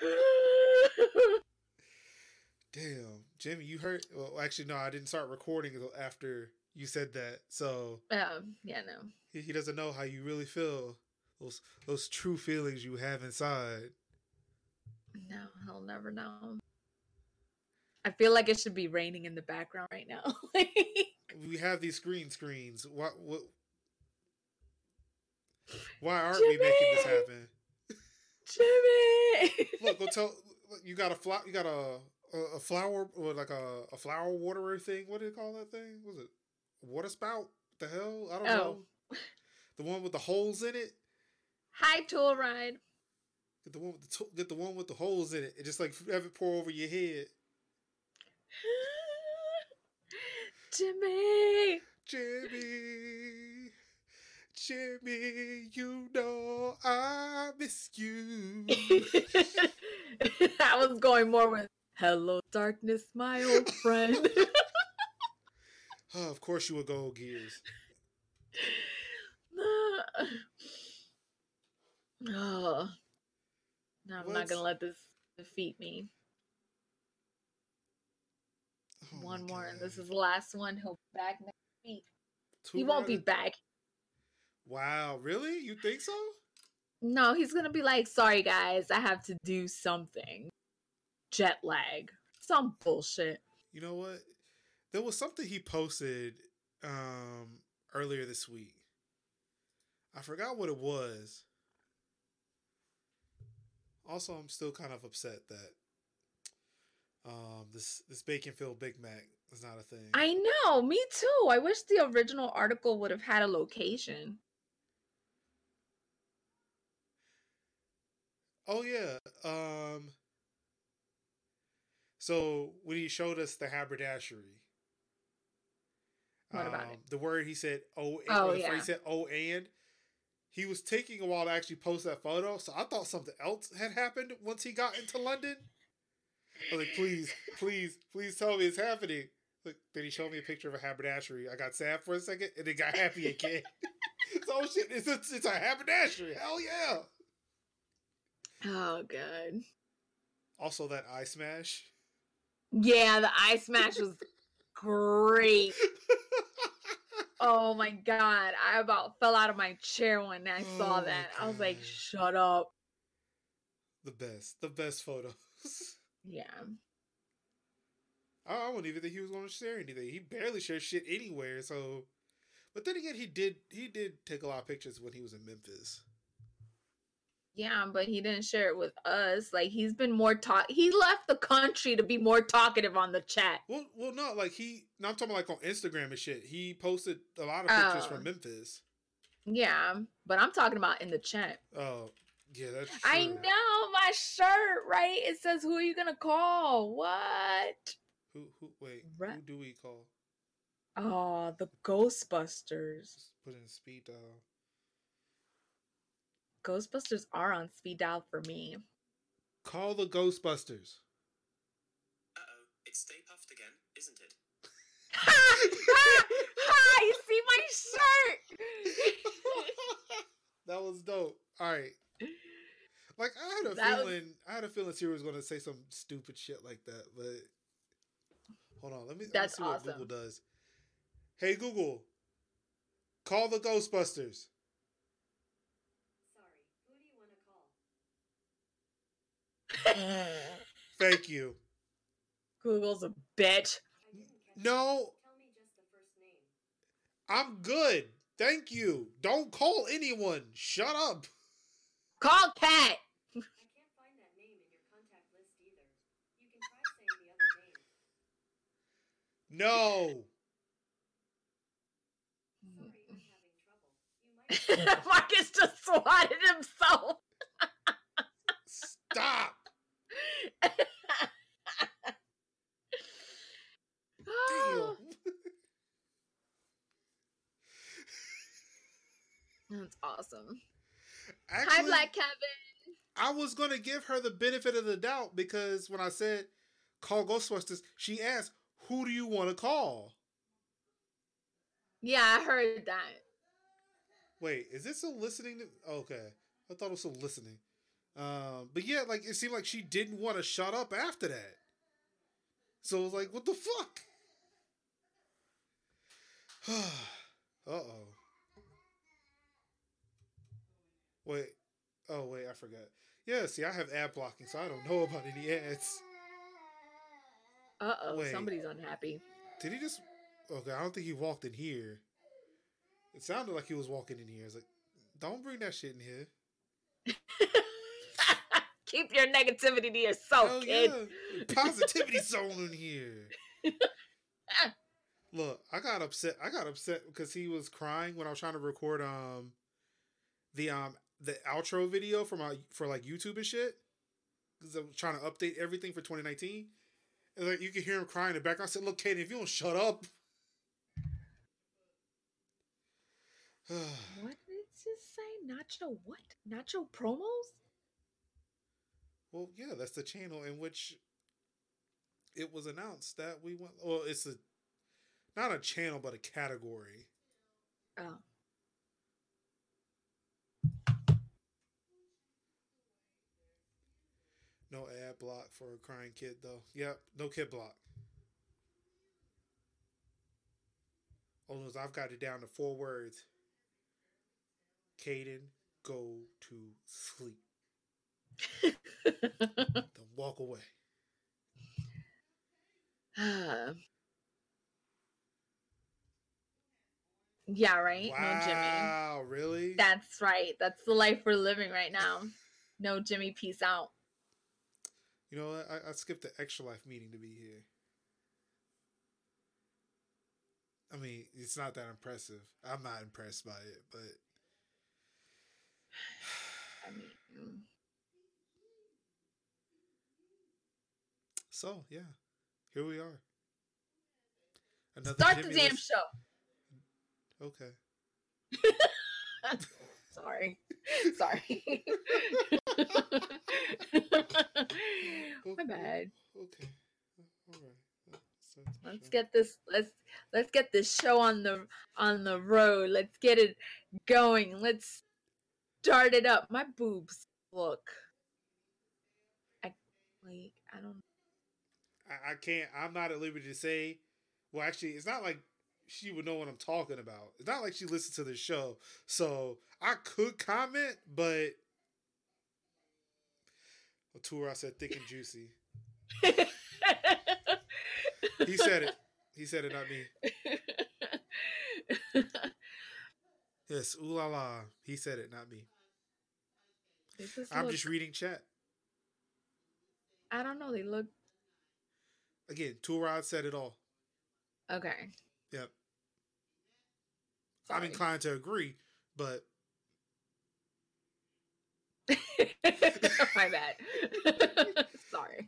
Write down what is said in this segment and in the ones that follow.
Damn, Jimmy, you heard? Well, actually, no, I didn't start recording until after you said that. So, um, yeah, no, he, he doesn't know how you really feel. Those those true feelings you have inside. No, he'll never know. I feel like it should be raining in the background right now. we have these screen screens. What what? Why aren't Jimmy! we making this happen? Jimmy, look, go tell. You got a fly. You got a a, flower or like a, a flower waterer thing. What do you call that thing? Was it water spout? What the hell? I don't oh. know. The one with the holes in it. Hi, tool ride. Get the one with the to- get the one with the holes in it. And just like have it pour over your head. Jimmy. Jimmy. Jimmy, you know I miss you. I was going more with Hello, darkness, my old friend. oh, of course you would go gears. oh. No, I'm What's... not gonna let this defeat me. Oh one more, God. and this is the last one. He'll be back next week. Two he won't be back. Wow, really? You think so? No, he's gonna be like, "Sorry, guys, I have to do something." jet lag. Some bullshit. You know what? There was something he posted um earlier this week. I forgot what it was. Also, I'm still kind of upset that um this this bacon filled Big Mac is not a thing. I know, me too. I wish the original article would have had a location. Oh yeah. Um so when he showed us the haberdashery, what about um, it? The word he said oh, oh yeah. he said oh and he was taking a while to actually post that photo, so I thought something else had happened once he got into London. I was like, please, please, please tell me it's happening. Like, then he showed me a picture of a haberdashery. I got sad for a second and then got happy again. so oh shit, it's a, it's a haberdashery. Hell yeah. Oh god. Also that eye smash. Yeah, the eye smash was great. oh my god, I about fell out of my chair when I saw oh that. I was like, "Shut up." The best, the best photos. yeah. I, I wouldn't even think he was going to share anything. He barely shares shit anywhere. So, but then again, he did he did take a lot of pictures when he was in Memphis. Yeah, but he didn't share it with us. Like he's been more talk. He left the country to be more talkative on the chat. Well, well, no, like he. No, I'm talking like on Instagram and shit. He posted a lot of pictures from oh. Memphis. Yeah, but I'm talking about in the chat. Oh, yeah, that's. True. I know my shirt, right? It says, "Who are you gonna call?" What? Who? Who? Wait. Right. Who do we call? Oh, the Ghostbusters. Just put in speed dial. Ghostbusters are on speed dial for me. Call the Ghostbusters. Uh oh, it's Stay Puft again, isn't it? ha! ha! Ha! You see my shirt? that was dope. All right. Like I had a that feeling, was... I had a feeling Siri was going to say some stupid shit like that, but hold on, let me, let me see awesome. what Google does. Hey Google, call the Ghostbusters. Thank you. Google's a bitch. No. I'm good. Thank you. Don't call anyone. Shut up. Call Cat. I can't find that name in your contact list either. You can try saying the other name. No. Sorry, I'm having trouble. Marcus just swatted himself. Stop. That's awesome. Actually, Hi, Black Kevin. I was going to give her the benefit of the doubt because when I said call Ghostbusters, she asked, Who do you want to call? Yeah, I heard that. Wait, is this still listening? To... Okay. I thought it was still Um, but yeah, like it seemed like she didn't want to shut up after that. So it was like, what the fuck? uh oh. Wait. Oh wait, I forgot. Yeah, see, I have ad blocking, so I don't know about any ads. Uh oh, somebody's unhappy. Did he just? Okay, I don't think he walked in here. It sounded like he was walking in here. It's like, don't bring that shit in here. Keep your negativity to yourself, Hell kid. Yeah. Positivity zone in here. Look, I got upset. I got upset because he was crying when I was trying to record um the um the outro video for my for like YouTube and shit. Because I'm trying to update everything for 2019. And like you can hear him crying in the background. I said, "Look, Katie, if you don't shut up." what did it just say? Nacho what? Nacho promos? Well, yeah, that's the channel in which it was announced that we went. Well, it's a not a channel, but a category. Oh. No ad block for a crying kid, though. Yep, no kid block. Almost, I've got it down to four words. Caden, go to sleep. then walk away. yeah, right. Wow, no Jimmy. Wow, really? That's right. That's the life we're living right now. No Jimmy, peace out. You know? I, I skipped the extra life meeting to be here. I mean, it's not that impressive. I'm not impressed by it, but I mean, So yeah, here we are. Another Start Jimmy the damn list. show. Okay. Sorry. Sorry. My bad. Okay. All right. Let's get this let's let's get this show on the on the road. Let's get it going. Let's start it up. My boobs look. I like I don't I, I can't. I'm not at liberty to say. Well, actually, it's not like she would know what I'm talking about. It's not like she listened to the show, so I could comment, but a tour I said thick and juicy. he said it. He said it, not me. yes, ooh la la. He said it, not me. I'm look... just reading chat. I don't know. They look Again, Tool Rod said it all. Okay. Yep. Sorry. I'm inclined to agree, but my bad. Sorry.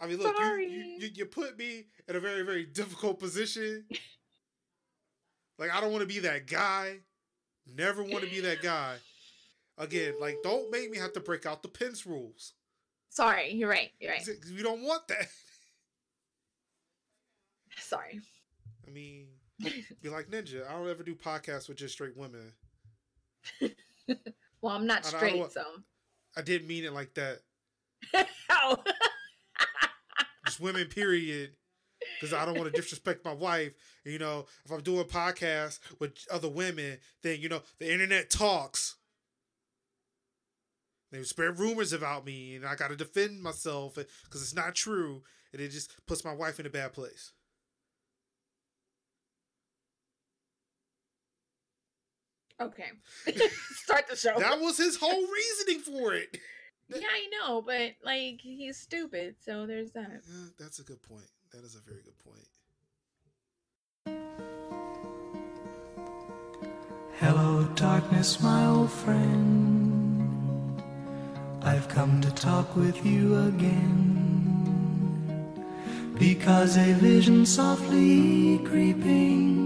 I mean, look, you, you, you put me in a very very difficult position. like I don't want to be that guy. Never want to be that guy. Again, like don't make me have to break out the pins rules. Sorry, you're right. You're right. We don't want that. Sorry. I mean, be like Ninja. I don't ever do podcasts with just straight women. well, I'm not straight, I so. I didn't mean it like that. oh. just women, period. Because I don't want to disrespect my wife. You know, if I'm doing podcasts with other women, then, you know, the internet talks. They spread rumors about me, and I got to defend myself because it's not true. And it just puts my wife in a bad place. Okay. Start the show. That was his whole reasoning for it. yeah, I know, but like he's stupid, so there's that. Yeah, that's a good point. That is a very good point. Hello, darkness, my old friend. I've come to talk with you again. Because a vision softly creeping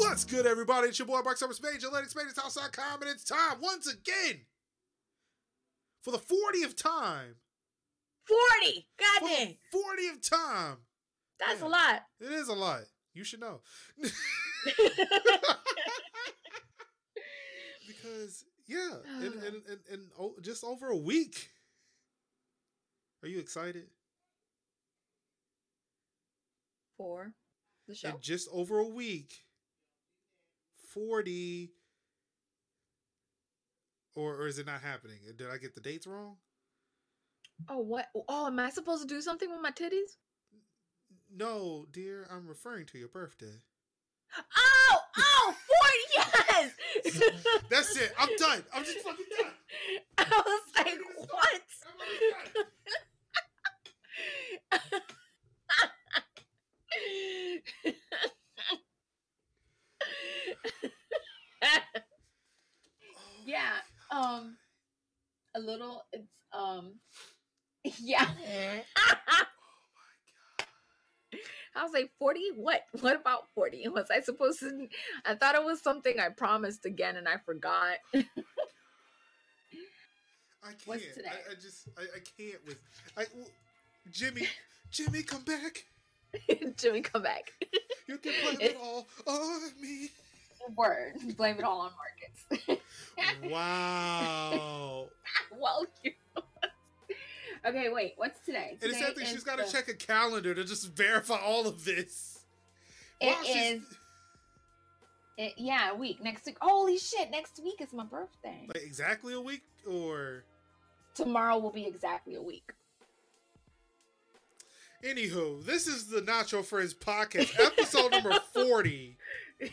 What's good, everybody? It's your boy Mark Summers Page, Space House.com, and it's time once again for the 40th time. 40! God damn! 40th time. That's yeah. a lot. It is a lot. You should know. because, yeah, in, in, in, in, just over a week. Are you excited? For the show? In just over a week, 40 or or is it not happening? Did I get the dates wrong? Oh, what? Oh, am I supposed to do something with my titties? No, dear, I'm referring to your birthday. Oh, oh, 40, yes! That's it. I'm done. I'm just fucking done. I was like, what? yeah, um, a little. It's um, yeah. I was like, 40? What? What about 40? Was I supposed to? I thought it was something I promised again and I forgot. I can't. What's today? I, I just, I, I, can't with. I, well, Jimmy, Jimmy, come back. Jimmy, come back. You can blame it all on me. Word. Blame it all on Marcus. wow. well, you. Okay, wait. What's today? today and it's she's got to the... check a calendar to just verify all of this. It is. It, yeah, a week next week. Holy shit! Next week is my birthday. Like exactly a week, or tomorrow will be exactly a week. Anywho, this is the Nacho Friends podcast, episode number 40,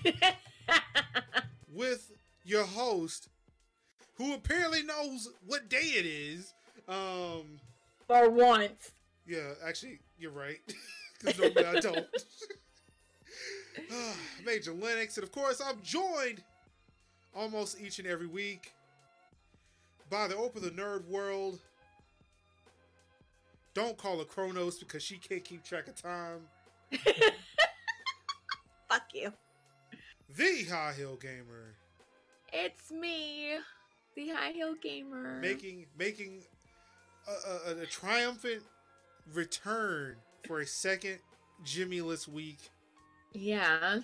with your host, who apparently knows what day it is. Um, For once. Yeah, actually, you're right. Because normally I don't. Major Linux, and of course, I'm joined almost each and every week by the Open the Nerd World don't call her Kronos because she can't keep track of time. Fuck you. The High Heel Gamer. It's me, the High Heel Gamer. Making making a, a, a triumphant return for a second Jimmyless week. Yeah.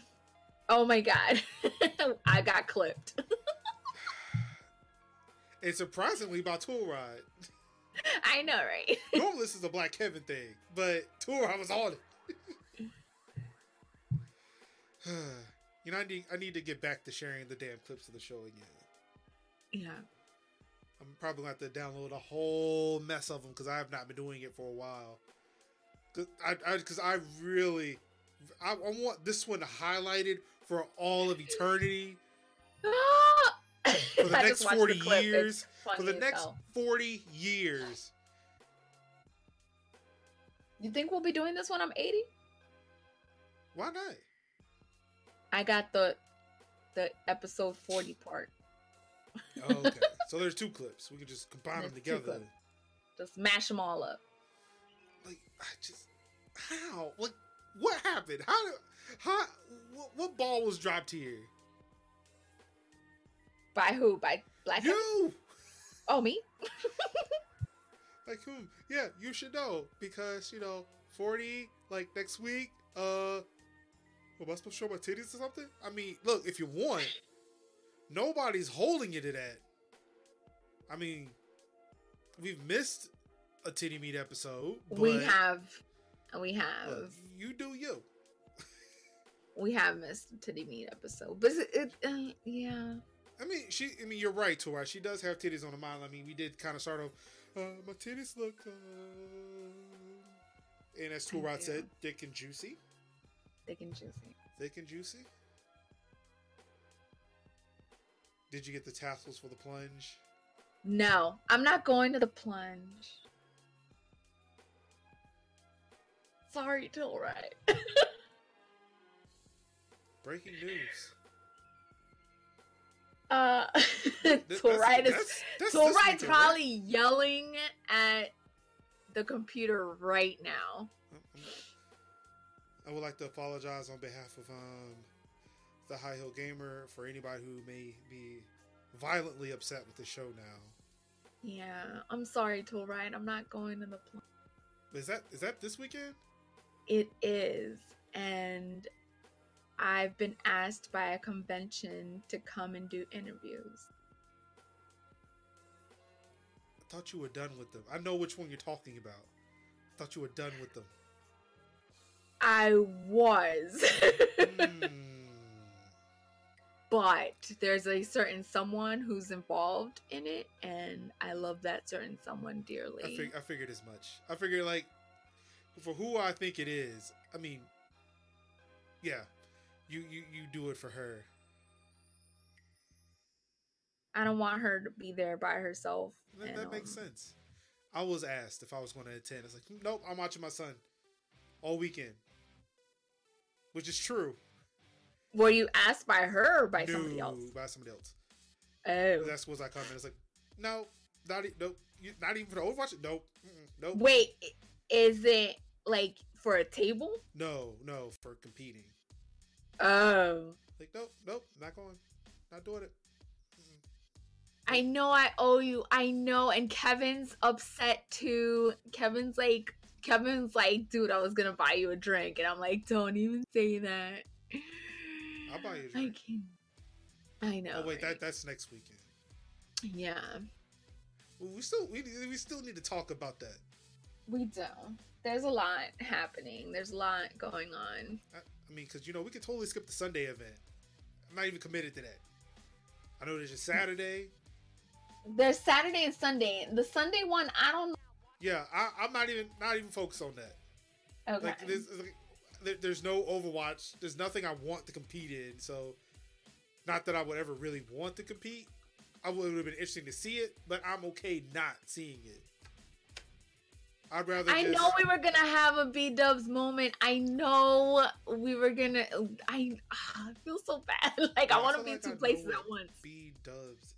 Oh my god. I got clipped. and surprisingly by Tool Ride. I know, right? Normally this is a Black Kevin thing, but tour I was on it. you know, I need I need to get back to sharing the damn clips of the show again. Yeah. I'm probably going to have to download a whole mess of them because I have not been doing it for a while. Cause I, because I, I, really, I, I, want this one highlighted for all of eternity. for the next 40 the years. For the next hell. 40 years. You think we'll be doing this when I'm 80? Why not? I got the the episode 40 part. oh, okay. so there's two clips. We can just combine there's them together. Just mash them all up. Like I just how? Like what happened? How how what, what ball was dropped here? By who? By Black? You. Oh, me? like who? Yeah, you should know because you know forty like next week. Uh, am I supposed to show my titties or something? I mean, look, if you want, nobody's holding you to that. I mean, we've missed a titty meat episode. we have, we have. Look, you do you. we have missed a titty meat episode, but it, it uh, yeah. I mean, she. I mean, you're right, Tori. She does have titties on the model. I mean, we did kind of start off. Uh, my titties look. Uh... And as Turod said, thick and juicy. Thick and juicy. Thick and juicy. Did you get the tassels for the plunge? No, I'm not going to the plunge. Sorry, Tilray. Breaking news. Uh, Torite is probably yelling at the computer right now. I would like to apologize on behalf of um, the High Heel Gamer for anybody who may be violently upset with the show now. Yeah, I'm sorry, Tool Ryan. I'm not going to the. Pl- is that is that this weekend? It is, and I've been asked by a convention to come and do interviews. I thought you were done with them. I know which one you're talking about. I thought you were done with them. I was. mm. But there's a certain someone who's involved in it, and I love that certain someone dearly. I, fig- I figured as much. I figured, like, for who I think it is, I mean, yeah, you you you do it for her. I don't want her to be there by herself. That, and, that makes um, sense. I was asked if I was going to attend. I was like, nope, I'm watching my son all weekend, which is true. Were you asked by her or by no, somebody else? By somebody else. Oh, that's was I comment. It's like, no, not nope, not even for the Overwatch. Nope, nope. Wait, is it like for a table? No, no, for competing. Oh. Like nope, nope, not going, not doing it. I know I owe you. I know, and Kevin's upset too. Kevin's like, Kevin's like, dude, I was gonna buy you a drink, and I'm like, don't even say that. I'll buy you a drink. I. I know. Oh wait, right? that that's next weekend. Yeah. Well, we still we we still need to talk about that. We do. There's a lot happening. There's a lot going on. I, I mean, because you know we could totally skip the Sunday event. I'm not even committed to that. I know there's a Saturday. There's Saturday and Sunday. The Sunday one, I don't know. Yeah, I, am not even not even focused on that. Okay. Like, there's, there, there's no Overwatch. There's nothing I want to compete in. So, not that I would ever really want to compete. I would have been interesting to see it, but I'm okay not seeing it. I'd rather. I just... know we were gonna have a B Dubs moment. I know we were gonna. I, ah, I feel so bad. like I, I want to be like two I places at once. B Dubs.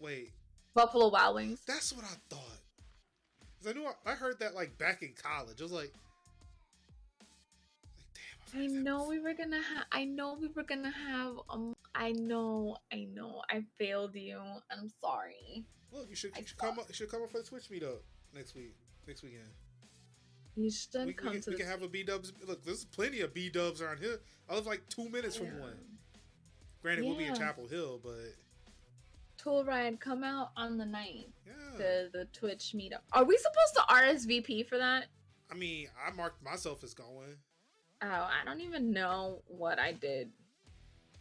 Wait. Buffalo Wild Wings. That's what I thought. Cause I knew I, I heard that like back in college. I was like, "Damn!" I know we were gonna have. I know we were gonna have. Um, I know. I know. I failed you. I'm sorry. Look, you should, you should come up. You should come up for the Twitch meetup next week. Next weekend. You should we, come we, to. We can have a B Dubs. Look, there's plenty of B Dubs around here. I live like two minutes yeah. from one. Granted, yeah. we'll be in Chapel Hill, but. Tool Ride, come out on the 9th. Yeah. The the Twitch meetup. Are we supposed to RSVP for that? I mean, I marked myself as going. Oh, I don't even know what I did.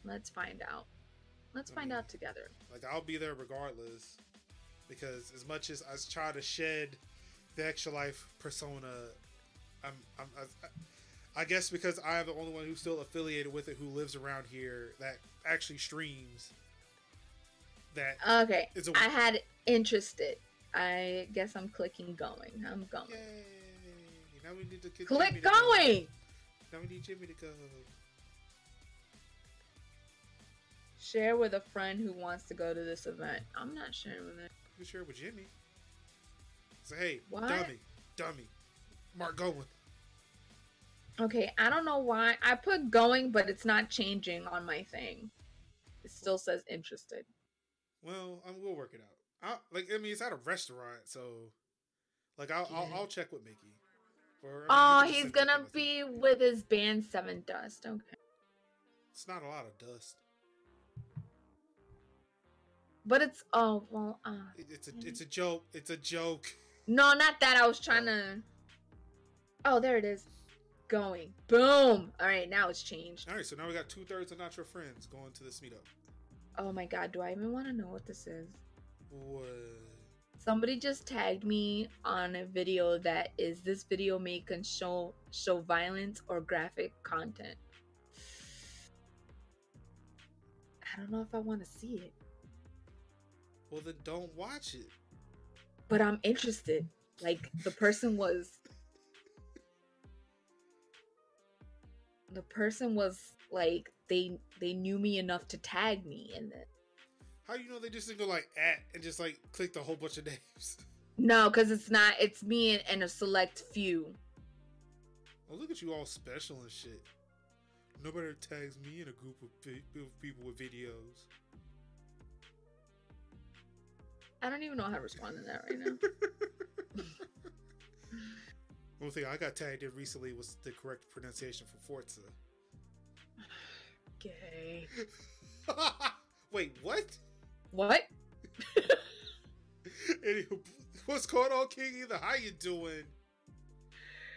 Let's find out. Let's I find mean, out together. Like I'll be there regardless, because as much as I try to shed the extra life persona, I'm, I'm I, I guess because I am the only one who's still affiliated with it, who lives around here, that actually streams. That okay. A, I had interested. I guess I'm clicking going. I'm going. Yay! Now we need to click going. Now we need Jimmy to go. Share with a friend who wants to go to this event. I'm not sharing with it. You share with Jimmy. Say, hey, what? dummy, dummy, Mark going. Okay, I don't know why I put going, but it's not changing on my thing. It still says interested. Well, I'm, we'll work it out. I, like, I mean, it's at a restaurant, so like, I'll, yeah. I'll, I'll check with Mickey. Or, oh, he's gonna be with his band Seven Dust. Okay. It's not a lot of dust. But it's oh well. Uh, it's a it's a joke. It's a joke. No, not that. I was trying to. Oh, there it is. Going boom. All right, now it's changed. All right, so now we got two thirds of not your friends going to this meetup. Oh my god, do I even want to know what this is? What? Somebody just tagged me on a video that is this video may can show show violence or graphic content. I don't know if I want to see it. Well, then don't watch it. But I'm interested. Like the person was the person was like they they knew me enough to tag me in it. How you know they just didn't go like at and just like clicked a whole bunch of names? No, because it's not. It's me and, and a select few. Oh, look at you all special and shit. Nobody tags me in a group of people with videos. I don't even know how to respond to that right now. One thing I got tagged in recently was the correct pronunciation for Forza. Gay. Wait, what? What? Anywho, what's going on, King Either? How you doing?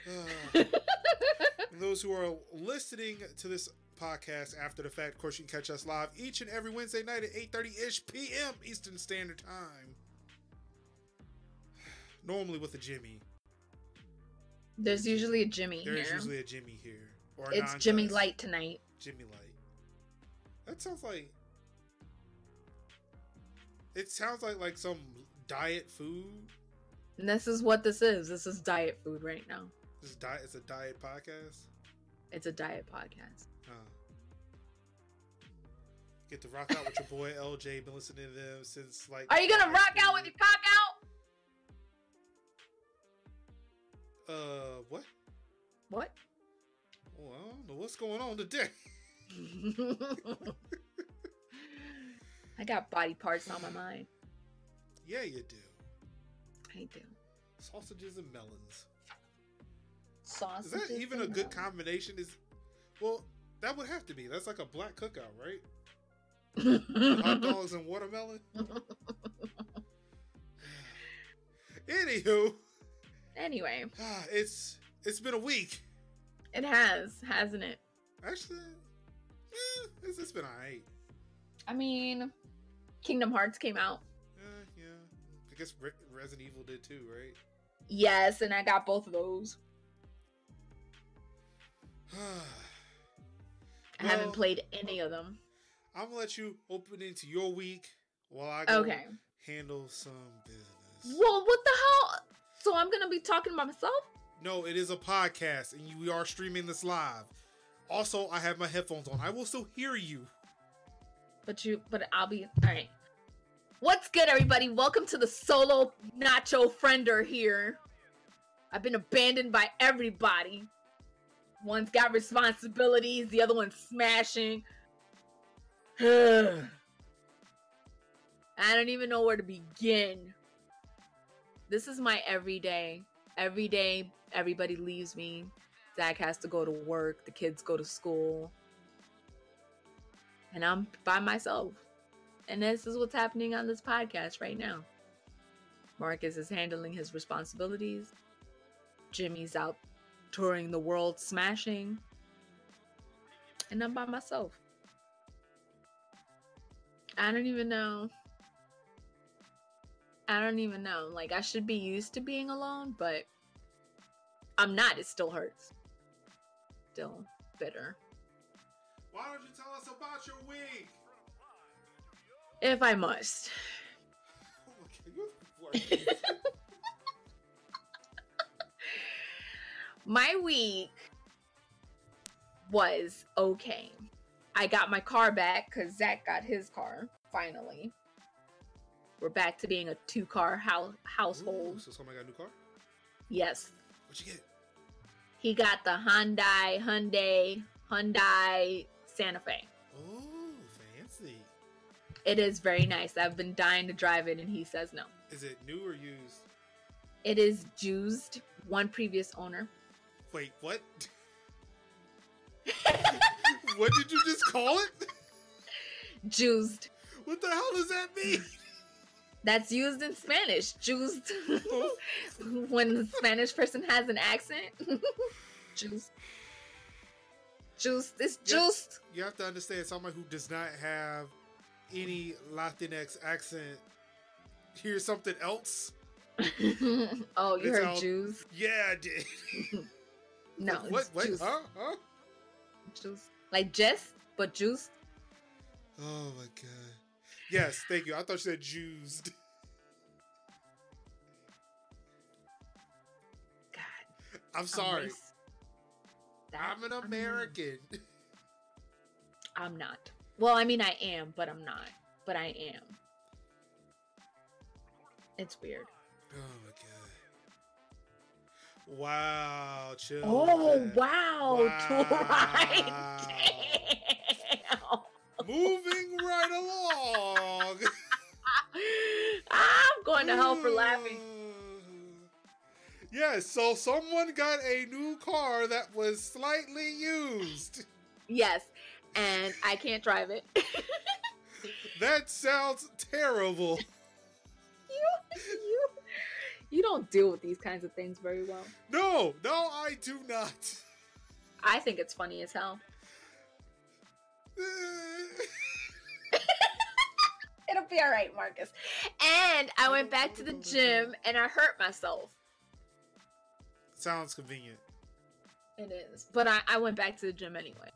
Uh, those who are listening to this podcast after the fact, of course, you can catch us live each and every Wednesday night at 8.30ish p.m. Eastern Standard Time. Normally with a Jimmy. There's usually a Jimmy here. There's here. usually a Jimmy here. Or it's Jimmy Light tonight. Jimmy Light. That sounds like... It sounds like like some diet food. And this is what this is. This is diet food right now. This is diet. It's a diet podcast. It's a diet podcast. Huh. Get to rock out with your boy LJ. Been listening to them since like. Are you gonna rock out with your cock out? Uh, what? What? Well, I don't know what's going on today. I got body parts on my mind. Yeah, you do. I do. Sausages and melons. Sausages. Is that even a good melons. combination? Is well, that would have to be. That's like a black cookout, right? Hot dogs and watermelon. Anywho. Anyway. It's it's been a week. It has, hasn't it? Actually, eh, it's, it's been alright. I mean, Kingdom Hearts came out. Yeah, I guess Re- Resident Evil did too, right? Yes, and I got both of those. I well, haven't played any of them. I'm gonna let you open into your week while I go okay. handle some business. Well, what the hell? So I'm gonna be talking about myself? No, it is a podcast, and you, we are streaming this live. Also, I have my headphones on. I will still hear you. But you, but I'll be all right. What's good, everybody? Welcome to the solo nacho friender here. I've been abandoned by everybody. One's got responsibilities, the other one's smashing. I don't even know where to begin. This is my everyday. Every day, everybody leaves me. Zach has to go to work, the kids go to school. And I'm by myself. And this is what's happening on this podcast right now. Marcus is handling his responsibilities. Jimmy's out touring the world, smashing. And I'm by myself. I don't even know. I don't even know. Like, I should be used to being alone, but I'm not. It still hurts. Still bitter. Why don't you tell us about your week? if I must. my week was okay. I got my car back because Zach got his car finally. We're back to being a two car ho- household. Ooh, so somebody got a new car? Yes. What'd you get? He got the Hyundai, Hyundai, Hyundai Santa Fe. Oh, fancy. It is very nice. I've been dying to drive it, and he says no. Is it new or used? It is used. One previous owner. Wait, what? what did you just call it? Juiced. What the hell does that mean? That's used in Spanish. Juiced. when the Spanish person has an accent. juiced. Juiced. It's juiced. You have to understand someone who does not have any Latinx accent hear something else. oh, you heard Jews? Yeah, I did. no, what? What? Juice. Huh? Huh? Juice. Like Jess, but juice. Oh my god. Yes, thank you. I thought you said Jews. God. I'm sorry. I'm an American. I'm not. Well, I mean, I am, but I'm not. But I am. It's weird. Oh my god! Wow, chill. Oh wow, wow. Moving right along. I'm going to hell for laughing. Yes, so someone got a new car that was slightly used. Yes, and I can't drive it. that sounds terrible. You, you, you don't deal with these kinds of things very well. No, no, I do not. I think it's funny as hell. It'll be all right, Marcus. And I went back to the gym and I hurt myself. Sounds convenient. It is. But I, I went back to the gym anyway.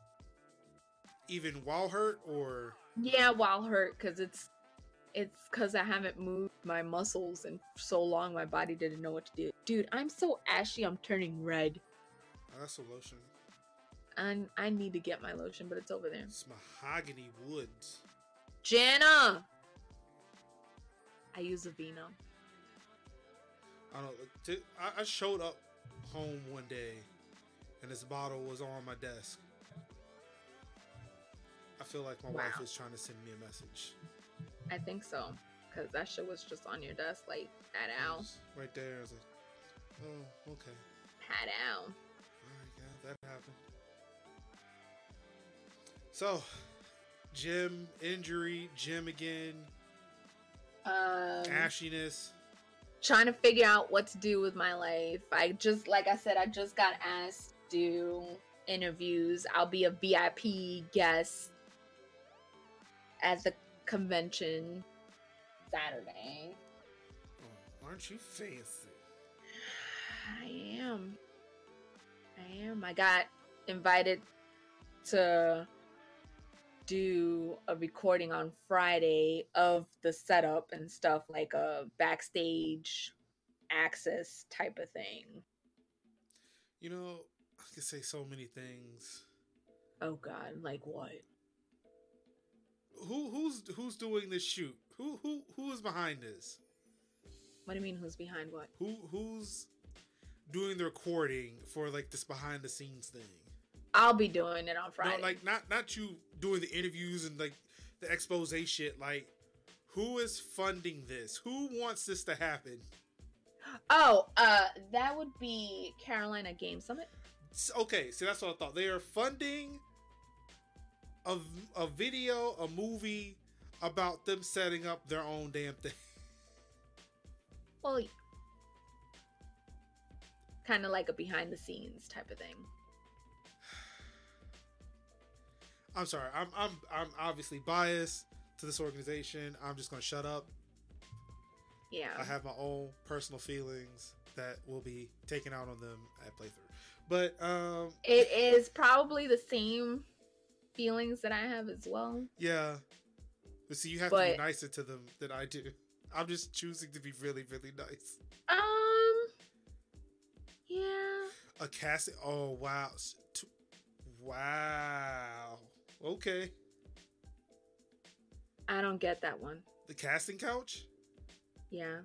Even while hurt or Yeah, while hurt cuz it's it's cuz I haven't moved my muscles in so long my body didn't know what to do. Dude, I'm so ashy, I'm turning red. Oh, that's a lotion. And I need to get my lotion, but it's over there. It's mahogany woods. Jana! I use Aveeno. I don't. I showed up home one day, and this bottle was on my desk. I feel like my wow. wife is trying to send me a message. I think so, because that shit was just on your desk, like pat out. Right there. I was like, oh, okay. Pat out. All right, yeah, that happened. So, gym injury, gym again. Um, ashiness trying to figure out what to do with my life. I just, like I said, I just got asked to do interviews. I'll be a VIP guest at the convention Saturday. Oh, aren't you fancy? I am. I am. I got invited to do a recording on Friday of the setup and stuff, like a backstage access type of thing. You know, I could say so many things. Oh God, like what? Who who's who's doing this shoot? Who who who is behind this? What do you mean who's behind what? Who who's doing the recording for like this behind the scenes thing? I'll be doing it on Friday. No, like not not you doing the interviews and like the expose shit. Like, who is funding this? Who wants this to happen? Oh, uh, that would be Carolina Game Summit. Okay, so that's what I thought. They are funding a, a video, a movie about them setting up their own damn thing. Well, kind of like a behind the scenes type of thing. I'm sorry. I'm I'm I'm obviously biased to this organization. I'm just gonna shut up. Yeah. I have my own personal feelings that will be taken out on them at playthrough. But um It is probably the same feelings that I have as well. Yeah. But see you have but, to be nicer to them than I do. I'm just choosing to be really, really nice. Um Yeah. A casting oh wow. Wow. Okay. I don't get that one. The casting couch? Yeah.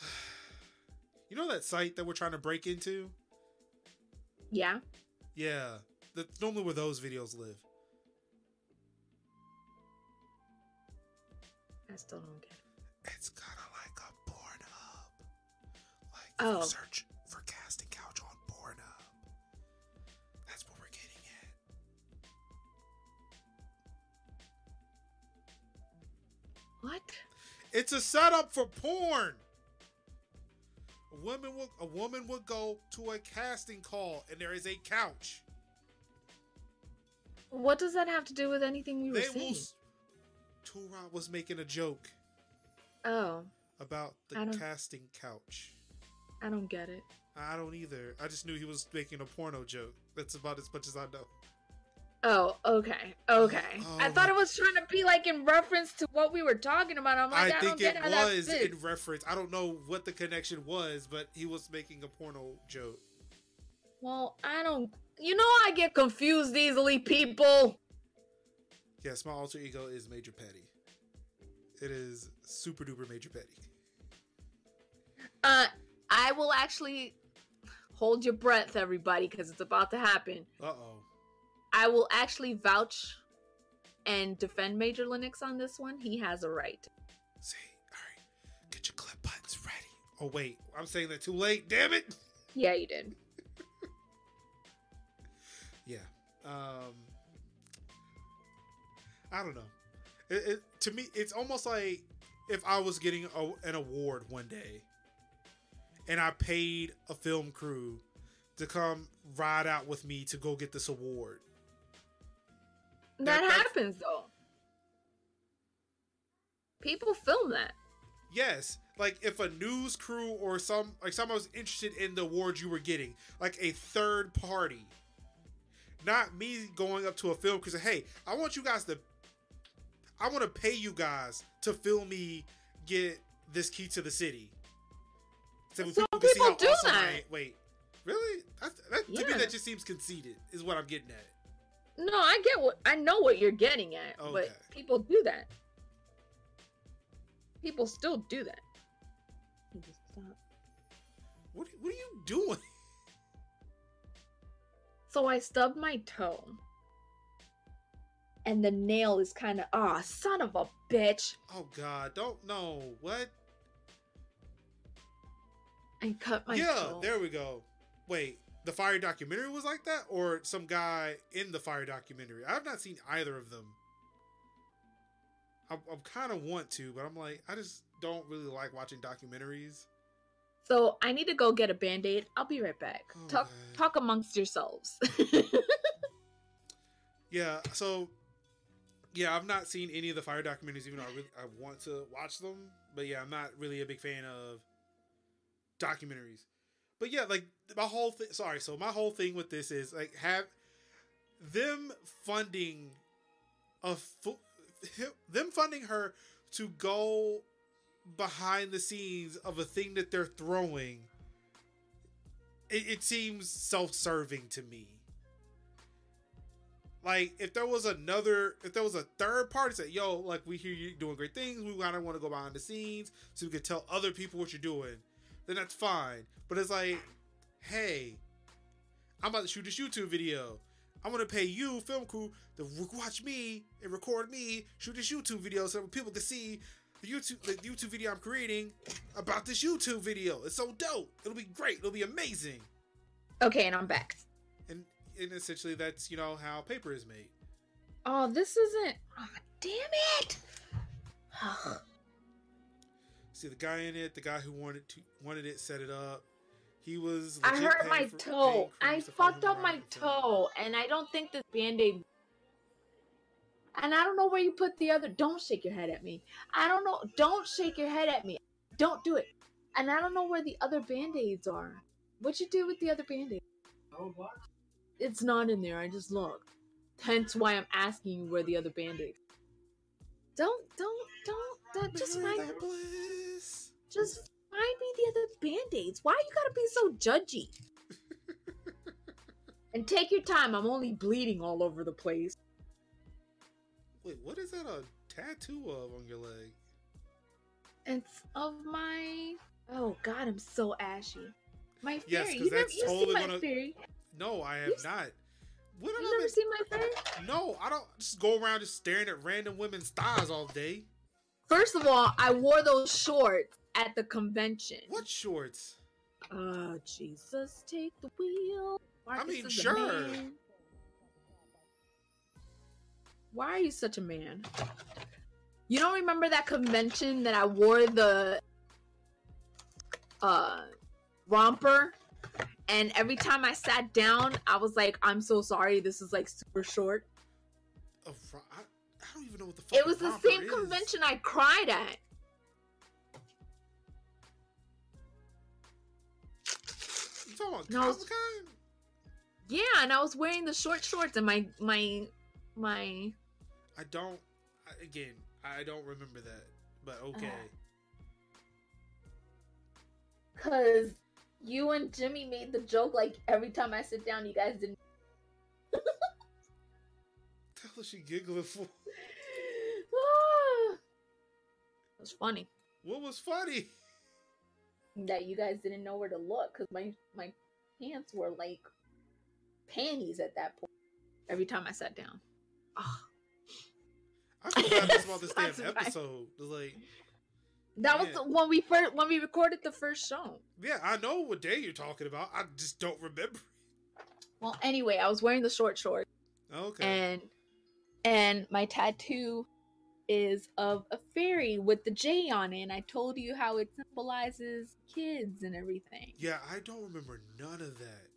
You know that site that we're trying to break into? Yeah. Yeah. That's normally where those videos live. I still don't get it. It's kind of like a Pornhub. Like oh. search What? It's a setup for porn. A woman will a woman would go to a casting call and there is a couch. What does that have to do with anything we were they saying? Turok was making a joke. Oh. About the casting couch. I don't get it. I don't either. I just knew he was making a porno joke. That's about as much as I know. Oh, okay, okay. Oh, I thought it was trying to be like in reference to what we were talking about. I'm like, I, I think it was in reference. I don't know what the connection was, but he was making a porno joke. Well, I don't. You know, I get confused easily, people. Yes, my alter ego is Major Petty. it is super duper major petty. Uh, I will actually hold your breath, everybody, because it's about to happen. Uh oh. I will actually vouch and defend Major Linux on this one. He has a right. See, all right, get your clip buttons ready. Oh wait, I'm saying that too late. Damn it. Yeah, you did. yeah. Um. I don't know. It, it, to me, it's almost like if I was getting a, an award one day, and I paid a film crew to come ride out with me to go get this award. That, that happens though. People film that. Yes, like if a news crew or some like someone was interested in the awards you were getting, like a third party, not me going up to a film because hey, I want you guys to, I want to pay you guys to film me get this key to the city. So people, people do awesome that. I, wait, really? That, that, yeah. To me, that just seems conceited. Is what I'm getting at. No, I get what I know what you're getting at, okay. but people do that. People still do that. What What are you doing? So I stubbed my toe, and the nail is kind of ah, oh, son of a bitch. Oh God! Don't know what. I cut my yeah. Toe. There we go. Wait, the fire documentary was like that, or some guy in the fire documentary? I've not seen either of them. I, I kind of want to, but I'm like, I just don't really like watching documentaries. So I need to go get a band aid. I'll be right back. Talk talk amongst yourselves. yeah. So yeah, I've not seen any of the fire documentaries, even though I really I want to watch them. But yeah, I'm not really a big fan of documentaries. But yeah, like my whole thing. Sorry, so my whole thing with this is like have them funding a them funding her to go behind the scenes of a thing that they're throwing. It, it seems self-serving to me. Like if there was another, if there was a third party say, "Yo, like we hear you doing great things, we kind of want to go behind the scenes so we can tell other people what you're doing," then that's fine. But it's like, hey, I'm about to shoot this YouTube video. I'm gonna pay you, film crew, to watch me and record me shoot this YouTube video so people can see the YouTube the YouTube video I'm creating about this YouTube video. It's so dope. It'll be great. It'll be amazing. Okay, and I'm back. And and essentially that's you know how paper is made. Oh, this isn't. Oh, damn it! See the guy in it, the guy who wanted to wanted it, set it up. He was. I hurt my for, toe. I fucked up my toe, and I don't think this band aid. And I don't know where you put the other. Don't shake your head at me. I don't know. Don't shake your head at me. Don't do it. And I don't know where the other band aids are. What you do with the other band aids? Oh, what? It's not in there. I just looked. Hence why I'm asking you where the other band aids. Don't, don't, don't. don't just find. Just find me the other band-aids. Why you gotta be so judgy? and take your time. I'm only bleeding all over the place. Wait, what is that a tattoo of on your leg? It's of my. Oh God, I'm so ashy. My fairy. Yes, you never, you totally see my gonna... fairy. No, I have you not. You never been... seen my fairy? No, I don't just go around just staring at random women's thighs all day. First of all, I wore those shorts at the convention. What shorts? Uh, Jesus, take the wheel. Marcus I mean, sure. Why are you such a man? You don't remember that convention that I wore the uh romper and every time I sat down, I was like, "I'm so sorry. This is like super short." I, I don't even know what the fuck. It was the same is. convention I cried at. talking about no, Comic Yeah, and I was wearing the short shorts and my my my. I don't. Again, I don't remember that, but okay. Uh, Cause you and Jimmy made the joke like every time I sit down, you guys didn't. the hell is she giggling for? It was funny. What was funny? That you guys didn't know where to look because my my pants were like panties at that point. Every time I sat down. Oh. I forgot this about this damn episode. Like that was when we first when we recorded the first show. Yeah, I know what day you're talking about. I just don't remember. Well, anyway, I was wearing the short shorts. Okay. And and my tattoo is of a fairy with the J on it. And I told you how it symbolizes kids and everything. Yeah, I don't remember none of that.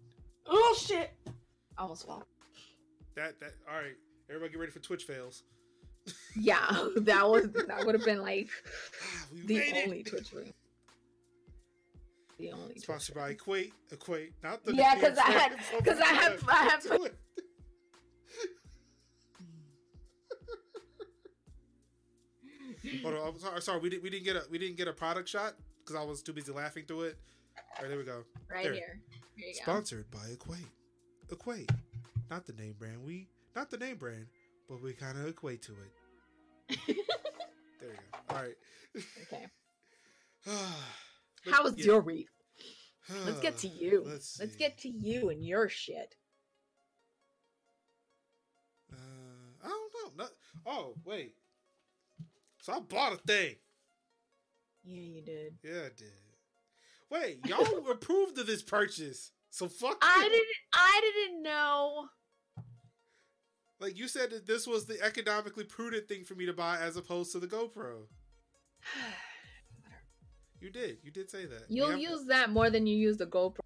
Oh shit! I almost fell. That that all right. Everybody get ready for Twitch fails. Yeah, that was that would have been like ah, the only it. Twitch fail. The only sponsored by Equate. Equate, not the yeah, because I had because I have I have. Hold on, I'm sorry, sorry. We didn't we didn't get a we didn't get a product shot because I was too busy laughing through it. All right, there we go. Right there. here. here Sponsored go. by Equate. Equate, not the name brand. We not the name brand, but we kind of equate to it. there you go. All right. Okay. How was yeah. your week? Let's get to you. Let's, Let's, get to you and your shit. Uh, I don't know. oh, wait. So I bought a thing. Yeah, you did. Yeah, I did. Wait, y'all approved of this purchase. So fuck. I you. didn't. I didn't know. Like you said that this was the economically prudent thing for me to buy as opposed to the GoPro. you did. You did say that. You'll you use that more than you use the GoPro.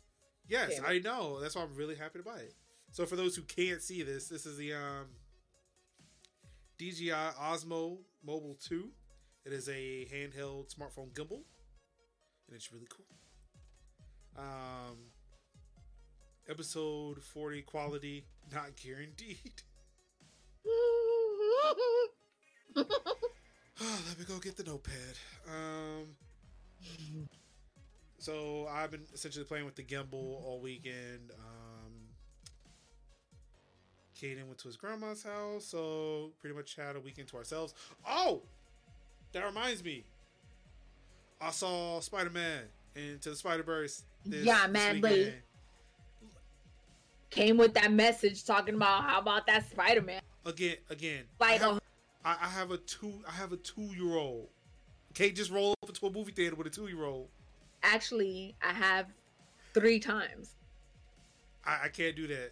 Yes, I know. That's why I'm really happy to buy it. So for those who can't see this, this is the um DJI Osmo Mobile 2. It is a handheld smartphone gimbal, and it's really cool. Um, episode 40 quality not guaranteed. Let me go get the notepad. Um, so I've been essentially playing with the gimbal all weekend. Um, Caden went to his grandma's house, so pretty much had a weekend to ourselves. Oh, that reminds me. I saw Spider Man into the Spider Verse. Yeah, man, came with that message talking about how about that Spider Man. Again, again. Like I have, I, I have a two. I have a two year old. Can't just roll up into a movie theater with a two year old. Actually, I have three times. I, I can't do that.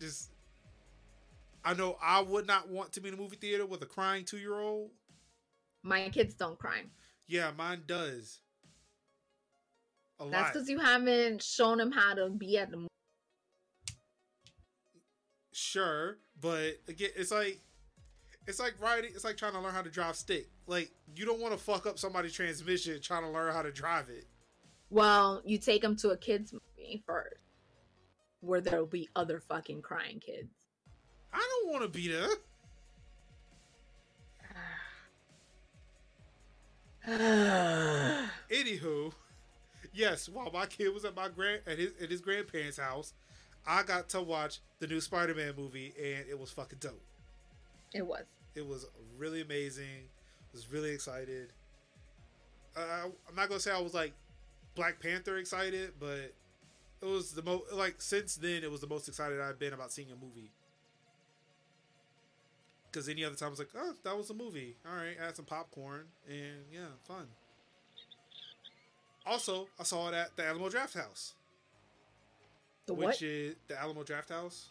Just I know I would not want to be in a movie theater with a crying two year old. My kids don't cry. Yeah, mine does. A That's because you haven't shown them how to be at the movie. Sure, but again, it's like it's like riding. It's like trying to learn how to drive stick. Like you don't want to fuck up somebody's transmission trying to learn how to drive it. Well, you take them to a kids movie first, where there will be other fucking crying kids. I don't want to be there. Anywho, yes, while my kid was at my grand at his at his grandparents' house, I got to watch the new Spider-Man movie, and it was fucking dope. It was. It was really amazing. I was really excited. Uh, I'm not gonna say I was like Black Panther excited, but it was the most like since then it was the most excited I've been about seeing a movie because any other time I was like, oh, that was a movie. All right, add some popcorn and yeah, fun. Also, I saw it at the Alamo Drafthouse. The which what? is the Alamo Drafthouse.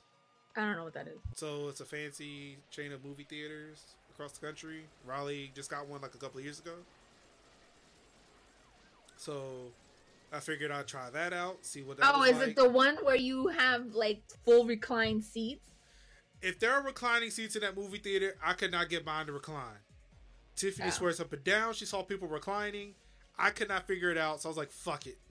I don't know what that is. So it's a fancy chain of movie theaters across the country. Raleigh just got one like a couple of years ago. So I figured I'd try that out, see what that Oh, is like. it the one where you have like full recline seats? if there are reclining seats in that movie theater, I could not get mine to recline. Tiffany swears up and down she saw people reclining. I could not figure it out, so I was like, "Fuck it."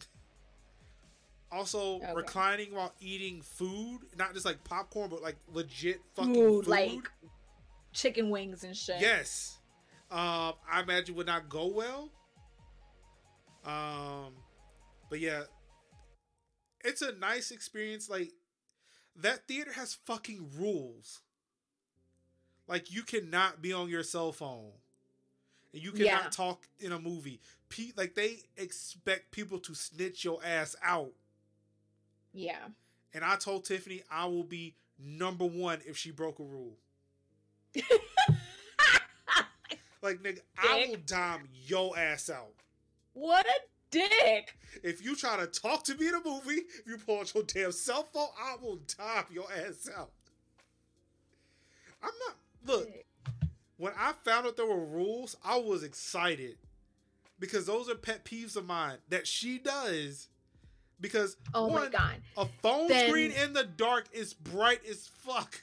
Also, okay. reclining while eating food, not just like popcorn, but like legit fucking food, food. like chicken wings and shit. Yes, um, I imagine would not go well. Um, but yeah, it's a nice experience. Like that theater has fucking rules. Like you cannot be on your cell phone. and you cannot yeah. talk in a movie. Pe- like they expect people to snitch your ass out. Yeah. And I told Tiffany I will be number one if she broke a rule. like nigga, dick. I will dime your ass out. What a dick! If you try to talk to me in a movie, if you pull out your damn cell phone, I will dime your ass out. I'm not look. When I found out there were rules, I was excited because those are pet peeves of mine that she does. Because oh one, my god, a phone then, screen in the dark is bright as fuck.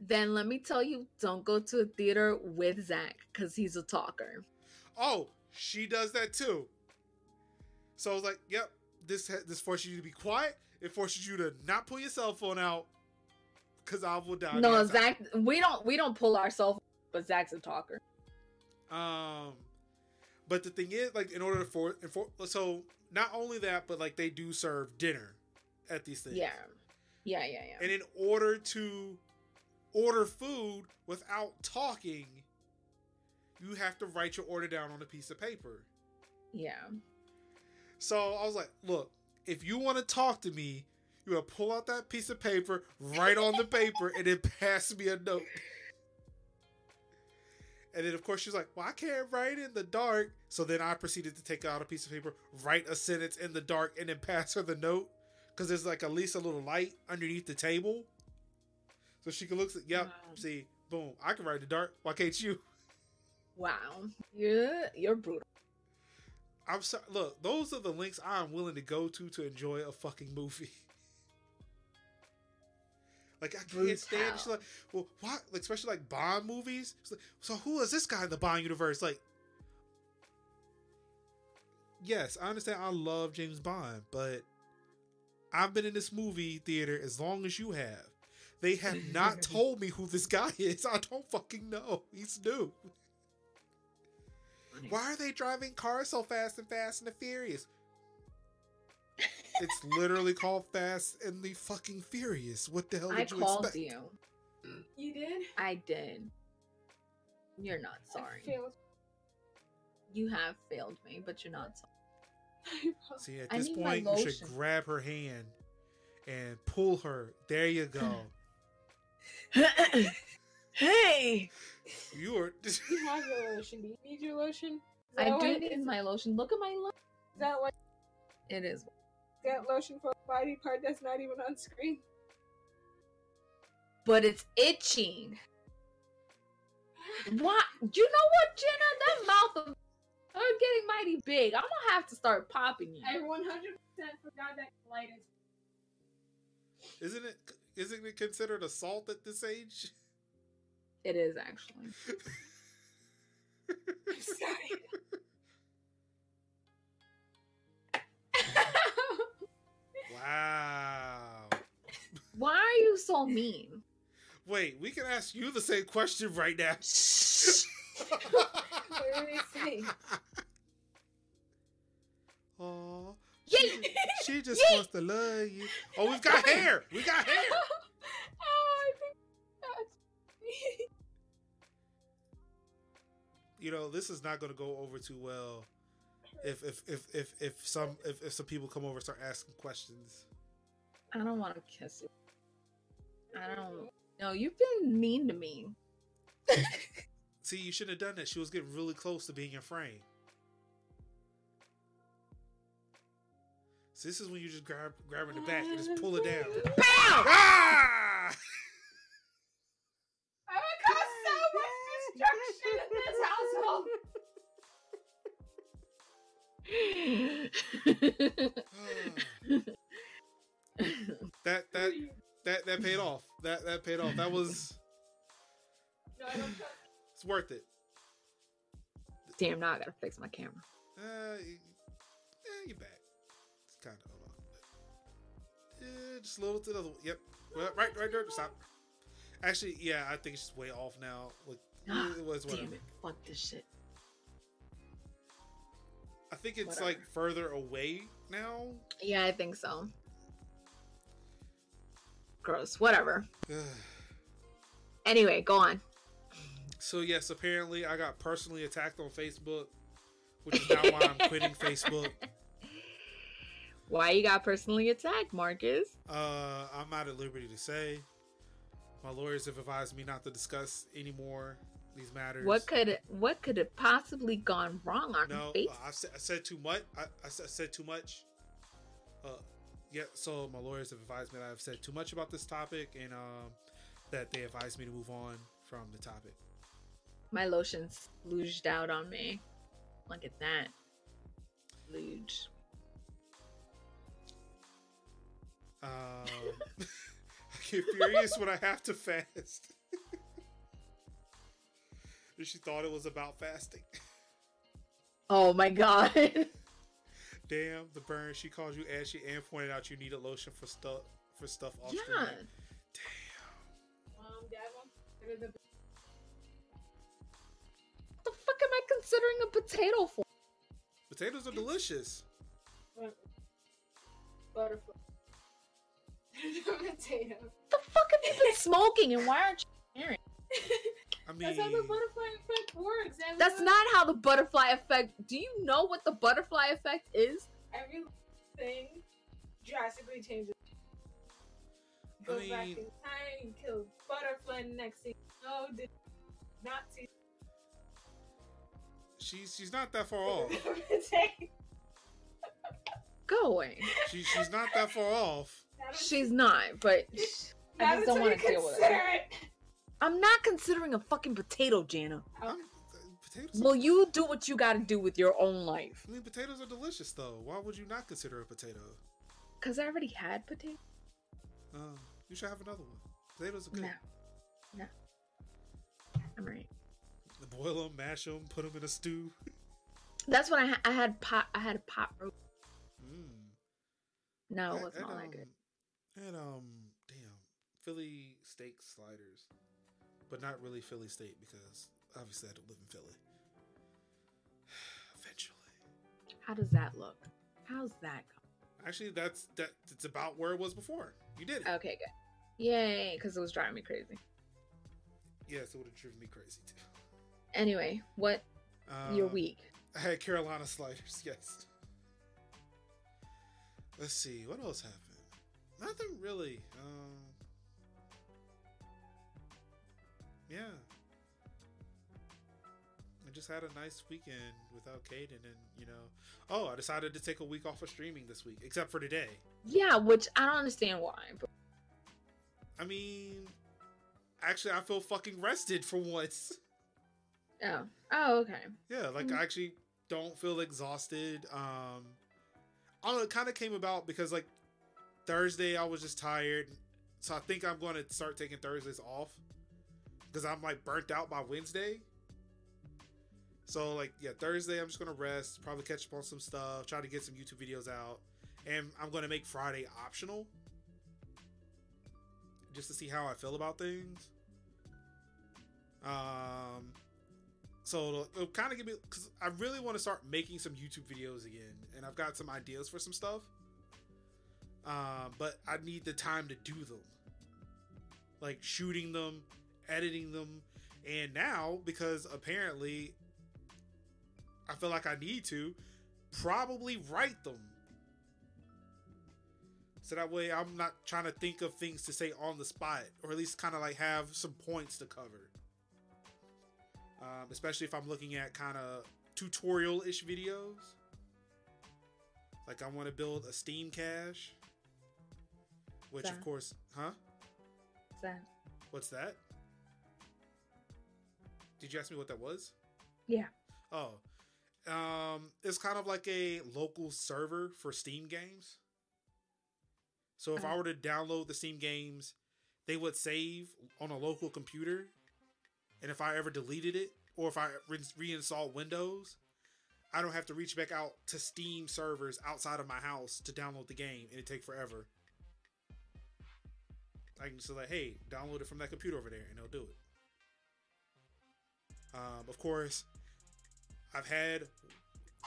Then let me tell you, don't go to a theater with Zach because he's a talker. Oh, she does that too. So I was like, "Yep, this this forces you to be quiet. It forces you to not pull your cell phone out because I will die." No, Zach, we don't we don't pull our cell, but Zach's a talker. Um, but the thing is, like, in order for, for so not only that, but like they do serve dinner at these things. Yeah, yeah, yeah, yeah. And in order to order food without talking, you have to write your order down on a piece of paper. Yeah. So I was like, look, if you want to talk to me, you gotta pull out that piece of paper, write on the paper, and then pass me a note. And then, of course, she's like, Well, I can't write in the dark. So then I proceeded to take out a piece of paper, write a sentence in the dark, and then pass her the note. Because there's like at least a little light underneath the table. So she can look at, yep, wow. see, boom, I can write in the dark. Why can't you? Wow. You're, you're brutal. I'm sorry. Look, those are the links I'm willing to go to to enjoy a fucking movie. Like I can't stand. She's like, well, what? Like especially like Bond movies. Like, so who is this guy in the Bond universe? Like, yes, I understand. I love James Bond, but I've been in this movie theater as long as you have. They have not told me who this guy is. I don't fucking know. He's new. Why are they driving cars so fast and Fast and the Furious? It's literally called Fast and the fucking Furious. What the hell did I you called expect? you. You did? I did. You're not sorry. You have failed me, but you're not sorry. See, at this point, you should grab her hand and pull her. There you go. hey! You are. you have your lotion. Do you need your lotion? I do need my lotion. Look at my lotion. Is that what? It is that lotion for a body part that's not even on screen. But it's itching. what? You know what, Jenna? That mouth of her getting mighty big. I'm gonna have to start popping you. I 100% forgot that colitis. Isn't it? Isn't it considered assault at this age? It is actually. I'm sorry. Wow. Why are you so mean? Wait, we can ask you the same question right now. what did he say? Oh, she, she just Yay. wants to love you. Oh, we've got hair. We got hair. oh, I think that's You know, this is not going to go over too well if if if if, if some if, if some people come over and start asking questions. I don't want to kiss you. I don't. No, you've been mean to me. See, you shouldn't have done that. She was getting really close to being your frame. So this is when you just grab grab her in the back and just pull it down. Bow! Ah! I would cause so much destruction in this household. That that that that paid off. That that paid off. That was. No, It's worth it. Damn! Now I gotta fix my camera. Uh, yeah, you're back. It's kind of hold on. Yeah, just a little to the other. Yep. Well, right, right there. Stop. Actually, yeah, I think it's just way off now. Like, it was whatever. Damn it! Fuck this shit. I think it's Whatever. like further away now. Yeah, I think so. Gross. Whatever. anyway, go on. So yes, apparently I got personally attacked on Facebook, which is now why I'm quitting Facebook. Why you got personally attacked, Marcus? Uh, I'm not at liberty to say. My lawyers have advised me not to discuss anymore these matters. What could what could have possibly gone wrong on no, Facebook? Uh, I, said, I said too much. I, I, said, I said too much. Uh, yeah. So my lawyers have advised me that I've said too much about this topic, and um, that they advised me to move on from the topic. My lotion's splooged out on me. Look at that. Luge. Um, I get furious when I have to fast. She thought it was about fasting. Oh my god. Damn, the burn. She called you ashy and pointed out you needed lotion for stuff for stuff off yeah. screen. Damn. Um, Dad, the... What the fuck am I considering a potato for? Potatoes are delicious. Butterfly. potato. The fuck have you been smoking and why aren't you sharing? I mean, that's how the butterfly effect works. Everyone, that's not how the butterfly effect. Do you know what the butterfly effect is? Everything drastically changes. Go I mean, back in time and kill butterfly next thing. No, did not see. She's she's not that far off. Go away. She, she's not that far off. She's not, but I just don't want to deal with it. I'm not considering a fucking potato, Jana. Um, potatoes. Well, you do what you got to do with your own life. I mean, potatoes are delicious, though. Why would you not consider a potato? Cause I already had potato. Uh, you should have another one. Potatoes are good. No, no, I'm right. Boil them, mash them, put them in a stew. That's what I had. I had pot. I had a pot roast. Mm. No, it wasn't and, all that um, good. And um, damn, Philly steak sliders, but not really Philly State because obviously I don't live in Philly. Eventually, How does that look? How's that actually, that's that. It's about where it was before. You did it. Okay, good. Yay, because it was driving me crazy. yes, it would have driven me crazy too. Anyway, what your Um, week? I had Carolina sliders. Yes. Let's see what else happened. Nothing really. Um, yeah. I just had a nice weekend without Caden, and you know, oh, I decided to take a week off of streaming this week, except for today. Yeah, which I don't understand why. But I mean, actually, I feel fucking rested for once. oh, oh, okay. Yeah, like Mhm. I actually don't feel exhausted. Um, I don't know. It kind of came about because like Thursday I was just tired, so I think I'm going to start taking Thursdays off because I'm like burnt out by Wednesday. So like yeah, Thursday I'm just gonna rest, probably catch up on some stuff, try to get some YouTube videos out, and I'm gonna make Friday optional just to see how I feel about things. Um, so it'll, it'll kind of give me because I really want to start making some YouTube videos again, and I've got some ideas for some stuff. Um, but I need the time to do them, like shooting them, editing them, and now because apparently I feel like I need to probably write them. So that way I'm not trying to think of things to say on the spot, or at least kind of like have some points to cover um, especially if I'm looking at kind of tutorial ish videos. Like I want to build a Steam cache, which of course, huh? That? What's that? Did you ask me what that was? Yeah. Oh, um, it's kind of like a local server for Steam games. So if I Oh. were to download the Steam games, they would save on a local computer. And if I ever deleted it, or if I re- reinstalled Windows, I don't have to reach back out to Steam servers outside of my house to download the game, and it take forever. I can just like, hey, download it from that computer over there, and they'll do it. Um, of course, I've had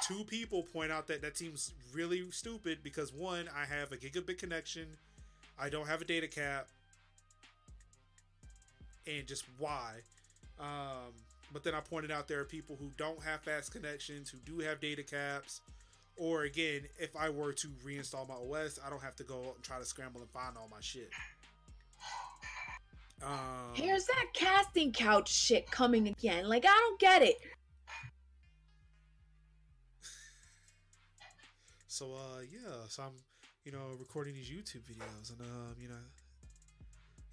two people point out that that seems really stupid because one, I have a gigabit connection, I don't have a data cap, and just why. Um, but then I pointed out there are people who don't have fast connections, who do have data caps, or again, if I were to reinstall my OS, I don't have to go out and try to scramble and find all my shit. Um, Here's that casting couch shit coming again. Like I don't get it. So uh yeah, so I'm you know recording these YouTube videos and um you know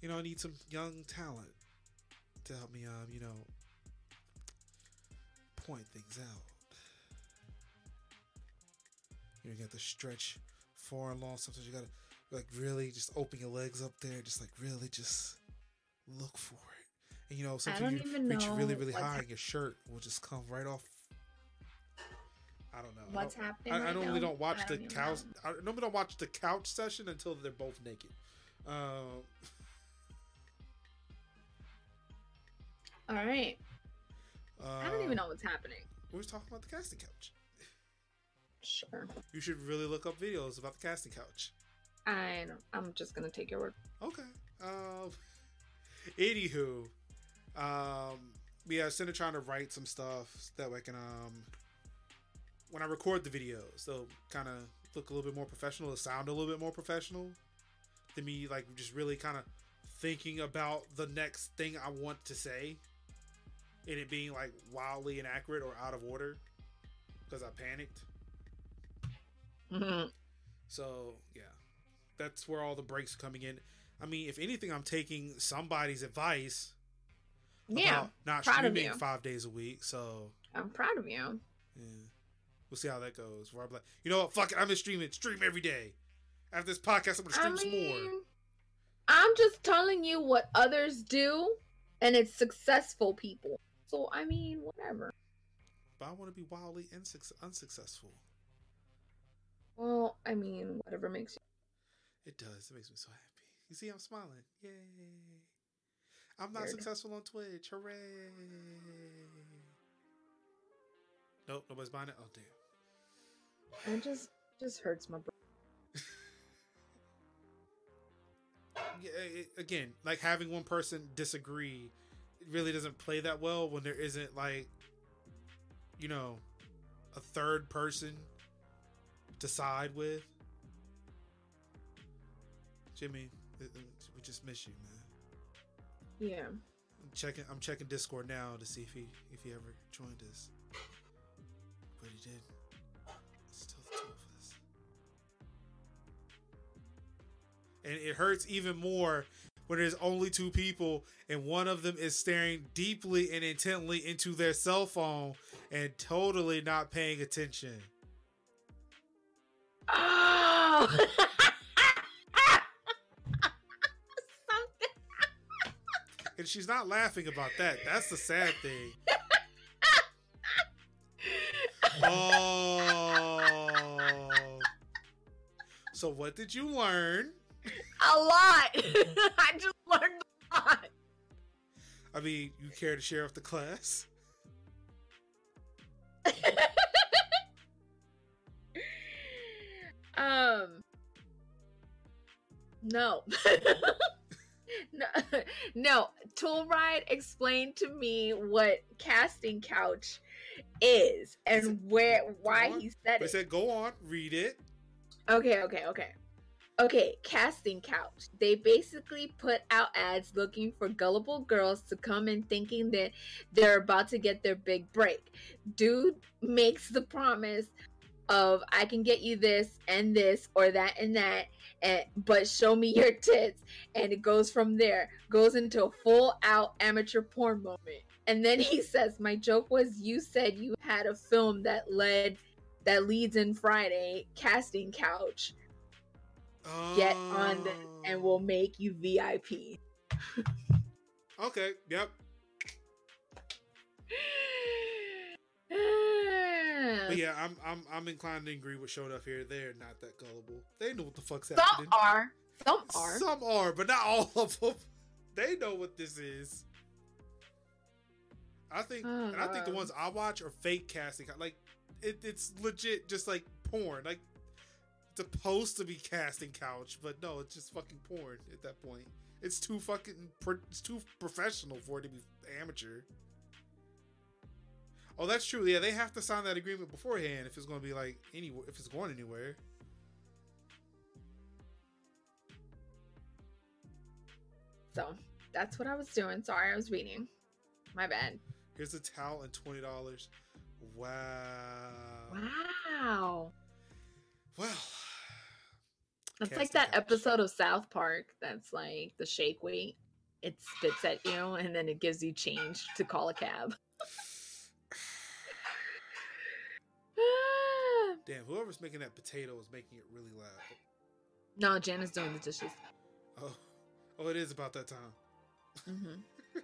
you know I need some young talent to help me um you know point things out. You know, you got to stretch far and long. Sometimes you gotta like really just open your legs up there, just like really just look for it. And you know, sometimes you reach really, really high, and your shirt will just come right off. I don't know. What's I happening? I, I right normally now? don't watch I the don't couch. I normally don't watch the couch session until they're both naked. Um, All right. uh, I don't even know what's happening. We was talking about the casting couch. Sure. You should really look up videos about the casting couch. I don't, I'm just gonna take your word. Okay. Um. Anywho, um, yeah, of trying to write some stuff that way I can um, when I record the videos, they'll kind of look a little bit more professional, they sound a little bit more professional than me, like just really kind of thinking about the next thing I want to say, and it being like wildly inaccurate or out of order because I panicked. Mm-hmm. So yeah, that's where all the breaks coming in. I mean, if anything, I'm taking somebody's advice. Yeah, about not streaming five days a week. So I'm proud of you. yeah, we'll see how that goes. Where I'm like, you know what? Fuck it, I'm gonna stream it. Stream every day. After this podcast, I'm gonna stream I some more. I'm just telling you what others do, and it's successful people. So I mean, whatever. But I want to be wildly insuc- unsuccessful. Well, I mean, whatever makes you. It does. It makes me so happy. You see, I'm smiling. Yay! I'm not successful on Twitch. Hooray! Nope, nobody's buying it. Oh damn. It just just hurts my brain. yeah, it, again, like having one person disagree, it really doesn't play that well when there isn't like, you know, a third person to side with. Jimmy, we just miss you, man. Yeah. I'm checking. I'm checking Discord now to see if he if he ever joined us. But he did. It's still the two of us. And it hurts even more when there's only two people and one of them is staring deeply and intently into their cell phone and totally not paying attention. Oh. And she's not laughing about that. That's the sad thing. Oh. So what did you learn? A lot. I just learned a lot. I mean, you care to share with the class? um. No. no. No. Tool Ride explained to me what casting couch is and where why he said They it. said, go on, read it. Okay, okay, okay. Okay, casting couch. They basically put out ads looking for gullible girls to come in thinking that they're about to get their big break. Dude makes the promise of I can get you this and this or that and that, and but show me your tits, and it goes from there. Goes into a full out amateur porn moment. And then he says, My joke was you said you had a film that led that leads in Friday, casting couch. Get on the, and oh. we'll make you VIP. Okay, yep. But yeah, I'm I'm I'm inclined to agree with Showed Up here. They're not that gullible. They know what the fuck's Some happening. Some are. Some are. Some are, but not all of them. They know what this is. I think, Oh, and I think the ones I watch are fake casting. Like, it, it's legit, just like porn. Like, it's supposed to be casting couch, but no, it's just fucking porn at that point. It's too fucking it's too professional for it to be amateur. Oh, that's true. Yeah, they have to sign that agreement beforehand if it's going to be like anywhere if it's going anywhere. So that's what I was doing. Sorry, I was reading. My bad. Here's a towel and twenty dollars. Wow. Wow. Well. That's like that couch. episode of South Park that's like the shake weight. It spits at you and then it gives you change to call a cab. Damn, whoever's making that potato is making it really loud. No, Jan is doing the dishes. Oh, oh, it is about that time. Mm-hmm.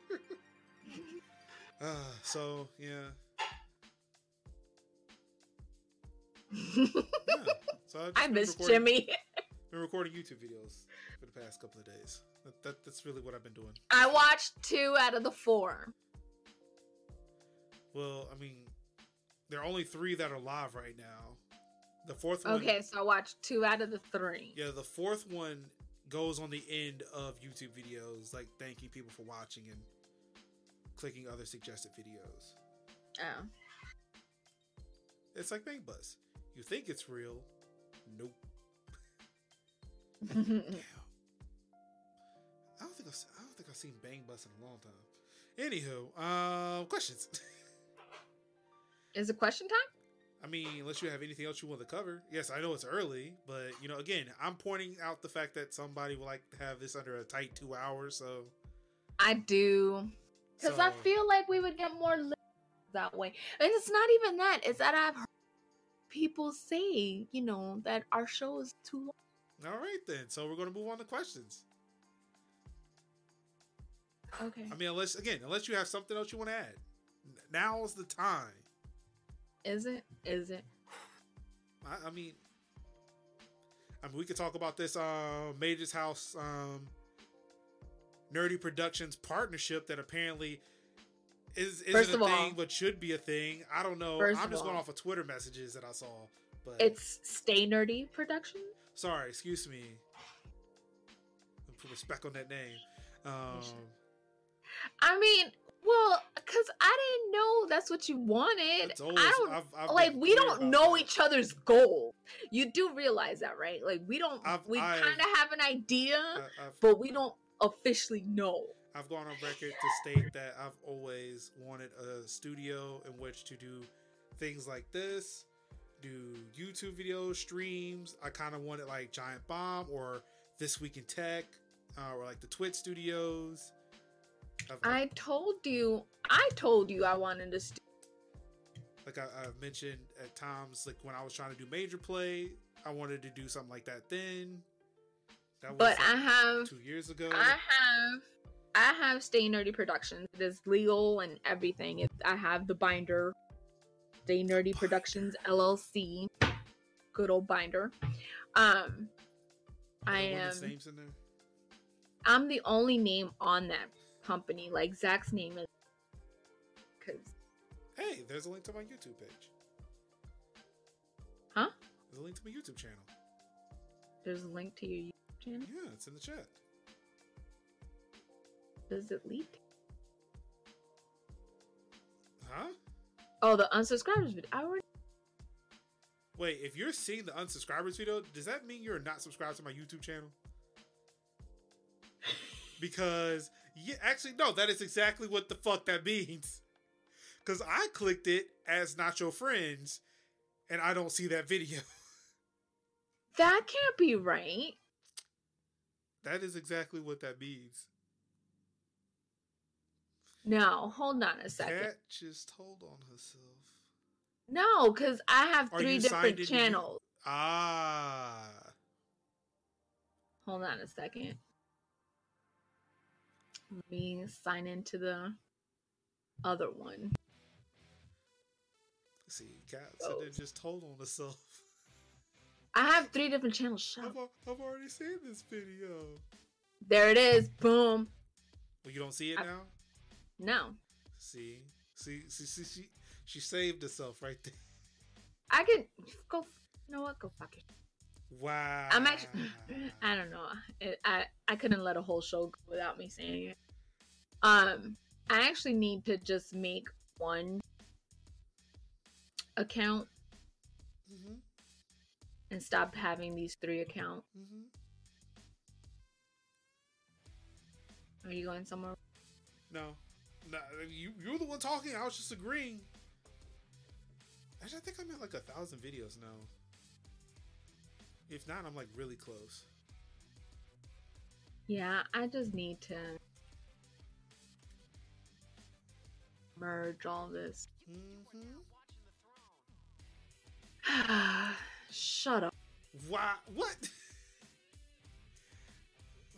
uh, so yeah. yeah. So I, I miss Jimmy. been recording YouTube videos for the past couple of days. That, that, that's really what I've been doing. I watched two out of the four. Well, I mean, there are only three that are live right now. The fourth one. Okay, so I watched two out of the three. Yeah, the fourth one goes on the end of YouTube videos, like thanking people for watching and clicking other suggested videos. Oh. It's like Bang Bus. You think it's real? Nope. Damn. I don't think I've, I don't think I've seen Bang Bus in a long time. Anywho, um, questions. Is it question time? I mean, unless you have anything else you want to cover. Yes, I know it's early, but you know, again, I'm pointing out the fact that somebody would like to have this under a tight two hours. So I do, because so, I feel like we would get more that way. And it's not even that; it's that I've heard people say, you know, that our show is too long. All right, then. So we're going to move on to questions. Okay. I mean, unless again, unless you have something else you want to add, now is the time. Is it? Is it? I, I mean, I mean, we could talk about this uh, Major's House um, Nerdy Productions partnership that apparently is isn't a thing, all, but should be a thing. I don't know. I'm just going off of Twitter messages that I saw. But it's Stay Nerdy Productions. Sorry, excuse me. Put respect on that name. Um, I mean, well, because I didn't know that's what you wanted. Always, I don't I've, I've like. We don't know that. each other's goal. You do realize that, right? Like we don't. I've, we kind of have an idea, but we don't officially know. I've gone on record to state that I've always wanted a studio in which to do things like this, do YouTube videos, streams. I kind of wanted like Giant Bomb or This Week in Tech, uh, or like the Twitch Studios. I told you, I told you I wanted to. St- like I, I mentioned at times, like when I was trying to do major play, I wanted to do something like that then. That was but like I have two years ago. I have I have Stay Nerdy Productions. It is legal and everything. It, I have the binder, Stay Nerdy Productions LLC. Good old binder. Um, I am. I'm the only name on that company. Like Zach's name is because. Hey, there's a link to my YouTube page. Huh? There's a link to my YouTube channel. There's a link to your YouTube channel. Yeah, it's in the chat. Does it leak? Huh? Oh, the unsubscribers video. I already. Wait, if you're seeing the unsubscribers video, does that mean you're not subscribed to my YouTube channel? because yeah, actually, no, that is exactly what the fuck that means. Because I clicked it as not your friends, and I don't see that video. that can't be right. That is exactly what that means. No, hold on a second. Cat just told on herself. No, because I have Are three different channels. Ah. Hold on a second. Let me sign into the other one. See, Cat said oh. it just told on herself. I have three different channels. Shut I've, I've already seen this video. There it is. Boom. Well, you don't see it I, now? No. See, see, see, see, she she saved herself right there. I can go. You know what? Go fuck it. Wow. I'm actually. I don't know. It, I I couldn't let a whole show go without me saying it. Um, I actually need to just make one account mm-hmm. and stop having these three accounts. Mm-hmm. Are you going somewhere? No, no. You you're the one talking. I was just agreeing. Actually, I think I'm at like a thousand videos now. If not, I'm like really close. Yeah, I just need to merge all this. Mm-hmm. Shut up. Why? What?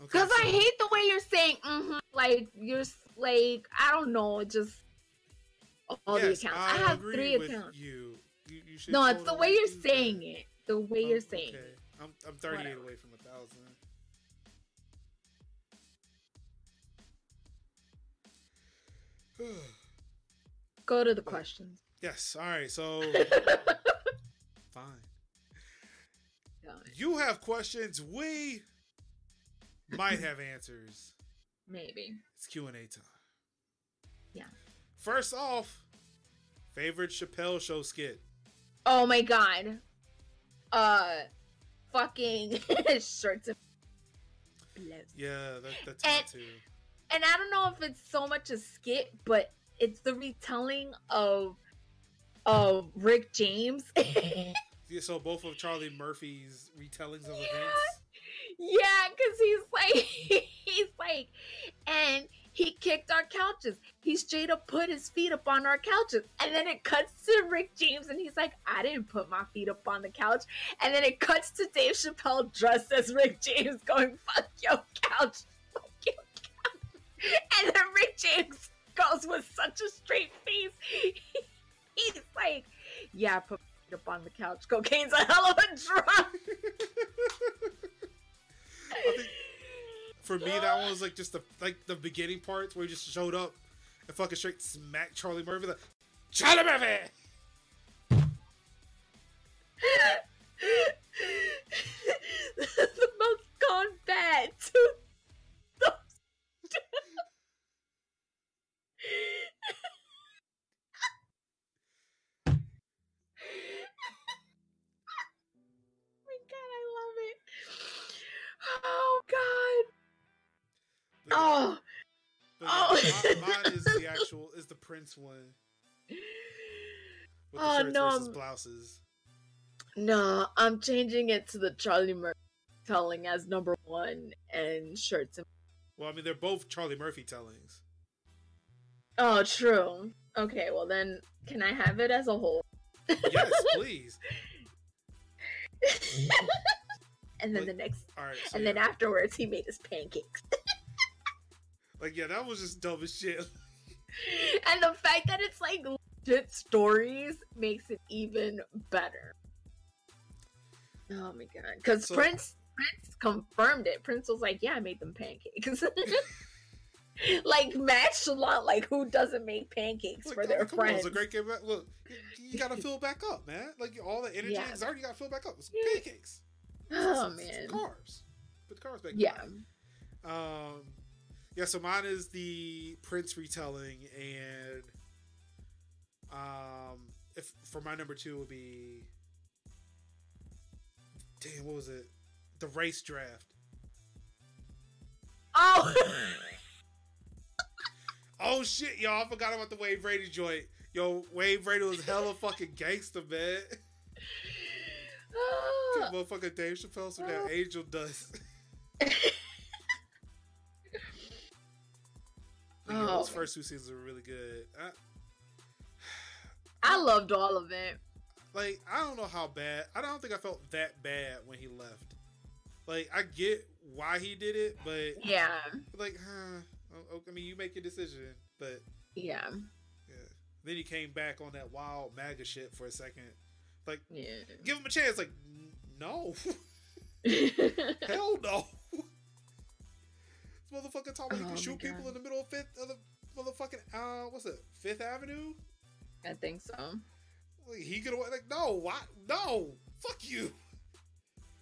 Because okay, so. I hate the way you're saying, mm-hmm, like you're like I don't know, just all yes, the accounts. I, I have three accounts. You. You, you no, it's the way you're saying it. The way oh, you're saying okay. it. I'm I'm 38 Whatever. away from a thousand. Go to the questions. Yes. All right. So fine. You have questions. We might have answers. Maybe. It's Q and A time. Yeah. First off, favorite Chappelle show skit. Oh my god. Uh fucking shirts and Yeah, that, that's and, too. And I don't know if it's so much a skit, but it's the retelling of of Rick James. yeah, so both of Charlie Murphy's retellings of yeah. events. Yeah, because he's like he's like and he kicked our couches. He straight up put his feet up on our couches. And then it cuts to Rick James and he's like, I didn't put my feet up on the couch. And then it cuts to Dave Chappelle dressed as Rick James going, fuck your couch. Fuck your couch. And then Rick James goes with such a straight face. he's like, yeah, put up on the couch. Cocaine's a hell of a drug. Think for me, that one was like just the like the beginning parts where he just showed up and fucking straight smacked Charlie Murphy. Like, Charlie Murphy. the most gone bad too. Oh God. Oh. mine, is the actual is the Prince one. With oh no, versus blouses. No, I'm changing it to the Charlie Murphy telling as number one and shirts. And- well, I mean, they're both Charlie Murphy tellings. Oh, true. Okay, well then, can I have it as a whole? yes, please. and then like, the next, right, so and yeah. then afterwards, he made his pancakes. Like, yeah, that was just dumb as shit. and the fact that it's like legit stories makes it even better. Oh my god! Because so, Prince Prince confirmed it. Prince was like, "Yeah, I made them pancakes." like match a lot. Like who doesn't make pancakes like, for their come friends? On, it's a great game. Look, you, you, gotta fill back up, man. Like all the energy yeah. exerted, you gotta fill back up with some pancakes. Oh man, carbs. Put the carbs back. Yeah. Um, yeah, so mine is the Prince retelling, and um, if for my number two would be, damn, what was it? The race draft. Oh. oh shit, y'all! I forgot about the Wayne Brady joint. Yo, Wayne Brady was hella fucking gangster, man. Motherfucker Dave Chappelle some that angel dust. oh. those first two seasons were really good. I, I loved all of it. Like I don't know how bad. I don't think I felt that bad when he left. Like I get why he did it, but yeah, like, huh? I mean, you make your decision, but yeah, yeah. Then he came back on that wild MAGA shit for a second. Like, yeah. give him a chance. Like, no, hell no motherfucker talking oh, he can shoot people in the middle of Fifth of the motherfucking uh what's it Fifth Avenue? I think so. Like, he could like no why no fuck you.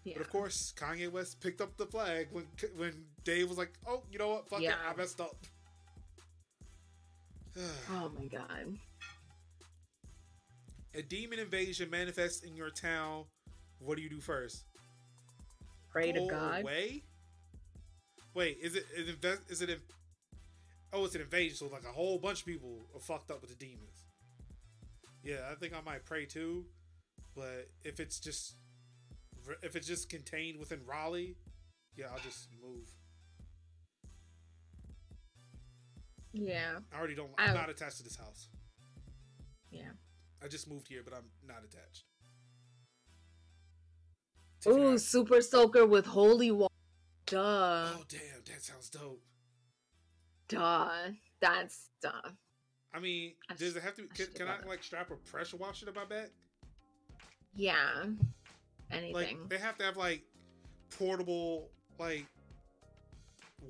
Yeah. But of course, Kanye West picked up the flag when when Dave was like, "Oh, you know what? Fuck yeah. it, I messed up." oh my god. A demon invasion manifests in your town. What do you do first? Pray to God. Away? Wait, is it is it, is it Oh, it's an invasion, so like a whole bunch of people are fucked up with the demons. Yeah, I think I might pray too, but if it's just if it's just contained within Raleigh, yeah, I'll just move. Yeah. I already don't. I'm I, not attached to this house. Yeah. I just moved here, but I'm not attached. Ooh, Super Soaker with Holy Water. Duh. Oh damn, that sounds dope. Duh. That's duh. I mean, I does it have to? Can, can I like strap a pressure washer to my back? Yeah. Anything. Like they have to have like portable like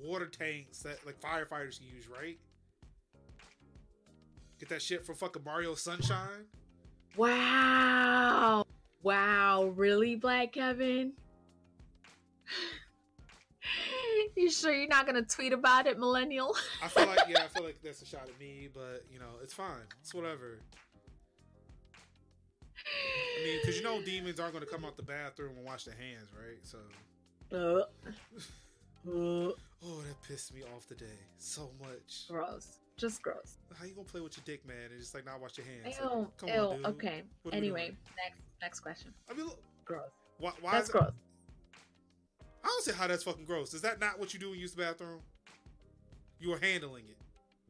water tanks that like firefighters use, right? Get that shit from fucking Mario Sunshine. Wow. Wow. Really, Black Kevin? you sure you're not gonna tweet about it, millennial? I feel like yeah, I feel like that's a shot at me, but you know, it's fine. It's whatever. I mean, because you know, demons aren't gonna come out the bathroom and wash their hands, right? So. Uh. uh. oh, that pissed me off today so much. Gross. Just gross. How you gonna play with your dick, man, and just like not wash your hands? Ew, like, come ew, on, dude. Okay. What anyway, next next question. I mean, look, gross. Why? why that's gross. I don't see how that's fucking gross. Is that not what you do when you use the bathroom? You are handling it.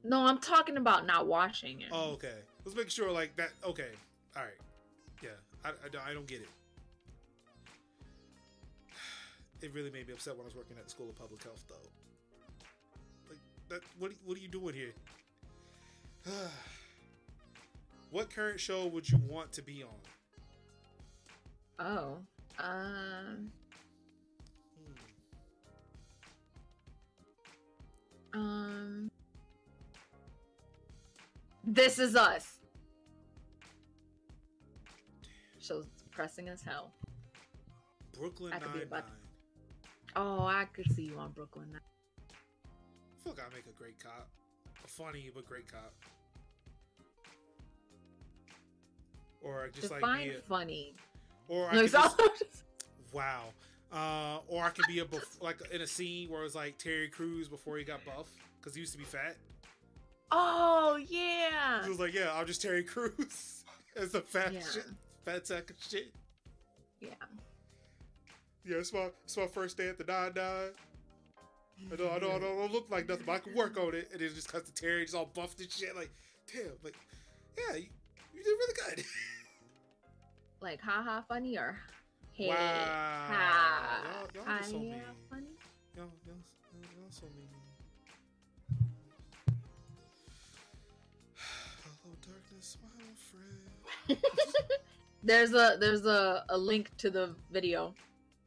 No, I'm talking about not washing it. Oh, okay. Let's make sure, like that. Okay, all right. Yeah, I, I, I don't get it. It really made me upset when I was working at the School of Public Health, though. Like that. What what are you doing here? what current show would you want to be on? Oh, um. Um. This is us. Show's depressing as hell. Brooklyn Nine Nine. Oh, I could see you on Brooklyn Nine. I feel like I make a great cop, a funny but great cop. Or just Define like be a, funny. Or I no, just, wow. Uh, or I could be a buff, like in a scene where it's like Terry Crews before he got buff because he used to be fat. Oh yeah. He was like, yeah, I'm just Terry Crews as a fat yeah. shit, fat sack of shit. Yeah. Yeah, it's my it's my first day at the nine nine. I don't, I don't, I don't look like nothing, but I can work on it. And it just cuts to Terry, just all buffed and shit. Like, damn, like, yeah, you, you did really good. like, haha, funny or Hey, wow. Ha. Y'all, y'all so mean. Funny? Y'all, y'all, y'all so mean. Hello, darkness, my old friend. there's a there's a, a link to the video,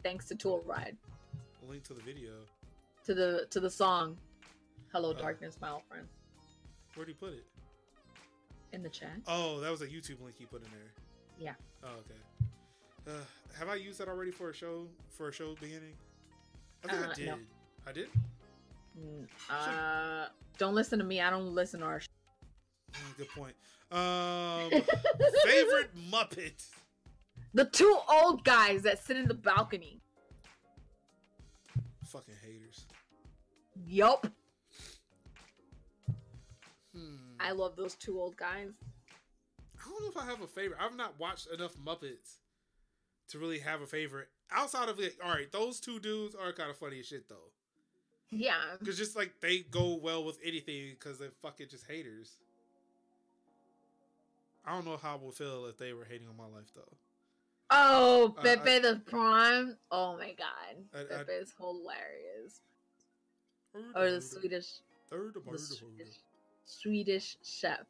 thanks to Tool Ride. A link to the video. To the to the song, "Hello, uh, Darkness, My Old Friend." Where'd he put it? In the chat. Oh, that was a YouTube link he put in there. Yeah. Oh, okay. Uh, have I used that already for a show for a show beginning? I think uh, I did. No. I did. Uh, don't listen to me. I don't listen to our. Show. Mm, good point. Um, favorite Muppet. The two old guys that sit in the balcony. Fucking haters. Yup. Hmm. I love those two old guys. I don't know if I have a favorite. I've not watched enough Muppets to really have a favorite outside of it. All right, those two dudes are kind of funny as shit though. Yeah, because just like they go well with anything because they're fucking just haters. I don't know how I would feel if they were hating on my life though. Oh, Pepe uh, the Prawn! Oh my god, I, Pepe is hilarious. Or the Swedish, third the Swedish, Swedish chef,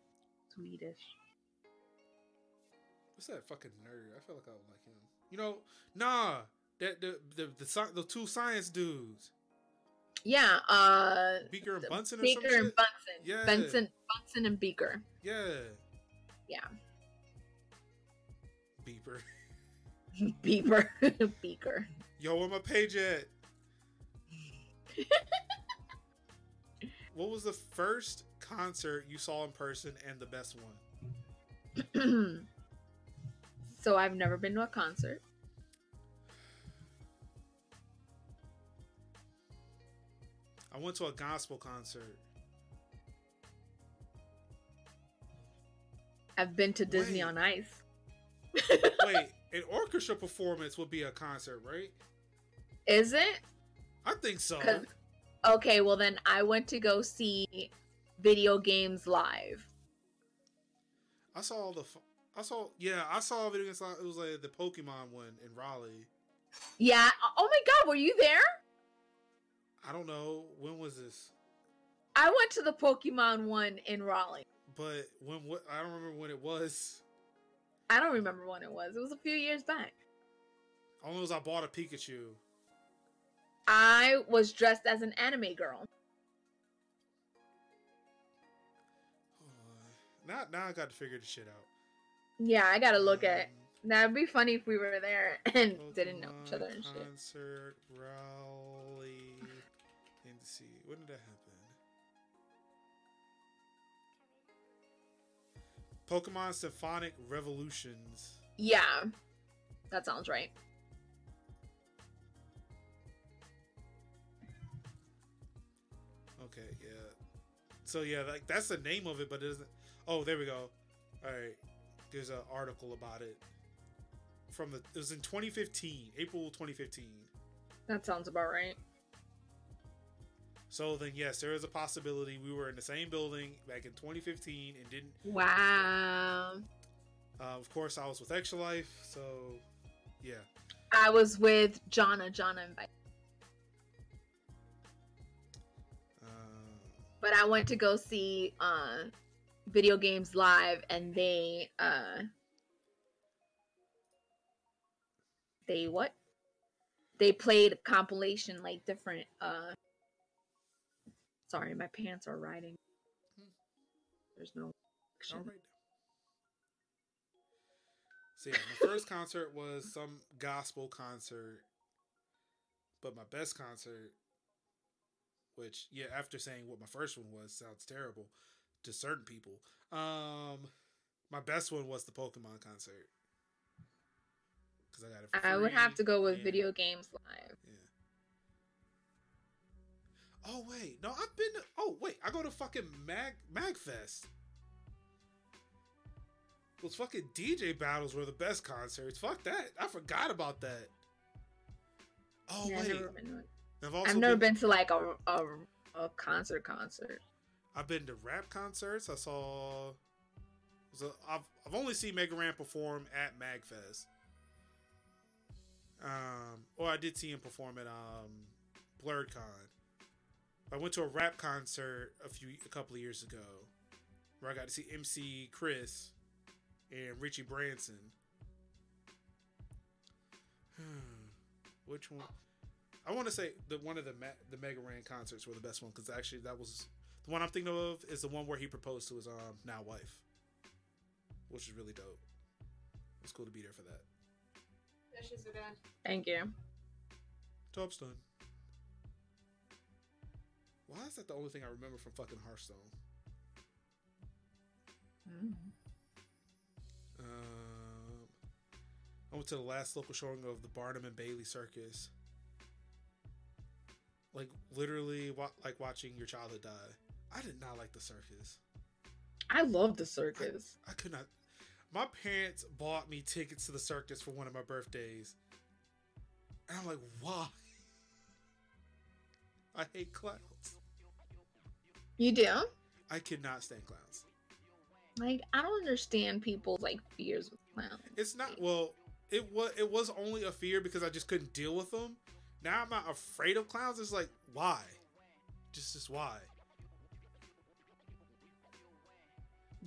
Swedish. What's that fucking nerd? I feel like I would like him. You know, nah, that the the the, the, the two science dudes. Yeah, uh Beaker and Bunsen Beaker and shit? Bunsen. Yeah. Bunsen Bunsen and Beaker. Yeah. Yeah. Beeper. Beeper. Beaker. Yo, where my page at? what was the first concert you saw in person and the best one? so I've never been to a concert. I went to a gospel concert. I've been to Disney Wait. on Ice. Wait, an orchestra performance would be a concert, right? Is it? I think so. Okay, well then I went to go see video games live. I saw all the. I saw yeah, I saw a video. It was like the Pokemon one in Raleigh. Yeah. Oh my God, were you there? I don't know when was this. I went to the Pokemon one in Raleigh. But when what I don't remember when it was. I don't remember when it was. It was a few years back. Only was I bought a Pikachu. I was dressed as an anime girl. now, now I got to figure the shit out. Yeah, I gotta look at. That'd be funny if we were there and Pokemon didn't know each other and shit. Concert Raleigh. And see, when did that happen? Pokemon Symphonic Evolutions. Yeah, that sounds right. Okay, yeah. So yeah, like that's the name of it, but it doesn't. Oh, there we go. All right, there's an article about it from the. It was in 2015, April 2015. That sounds about right. So then, yes, there is a possibility we were in the same building back in 2015 and didn't. Wow. Uh, of course, I was with Extra Life, so yeah. I was with Jonna. Jonna invited. Uh, but I went to go see uh, video games live, and they uh, they what? They played compilation like different uh Sorry, my pants are riding. There's no. So yeah, my first concert was some gospel concert, but my best concert, which yeah, after saying what my first one was, sounds terrible to certain people. Um, my best one was the Pokemon concert because I got it. I would have to go with video games live. Yeah. Oh wait, no, I've been. To, oh wait, I go to fucking Mag Magfest. Those fucking DJ battles were the best concerts. Fuck that. I forgot about that. Oh yeah, wait. Never been I've, I've never been, been, to like a, a a concert concert. I've been to rap concerts. I saw. So I've I've only seen Mega Ran perform at Magfest. Um, or I did see him perform at um, BlerdCon. I went to a rap concert a few a couple of years ago where I got to see MC Chris and Richie Branson. Which one? I want to say the one of the the Mega Ran concerts were the best one because actually that was the one I'm thinking of is the one where he proposed to his um now wife, which is really dope. It's cool to be there for that. Thank you. Top stun. Why is that the only thing I remember from fucking Hearthstone? Mm. Um, I went to the last local showing of the Barnum and Bailey Circus. Like literally, wa- like watching your childhood die. I did not like the circus. I love the circus. I, I could not. My parents bought me tickets to the circus for one of my birthdays, and I'm like, why? I hate clowns. You do? I could not stand clowns. Like I don't understand people's like fears with clowns. It's not well. It was it was only a fear because I just couldn't deal with them. Now I'm not afraid of clowns. It's like why? Just just why?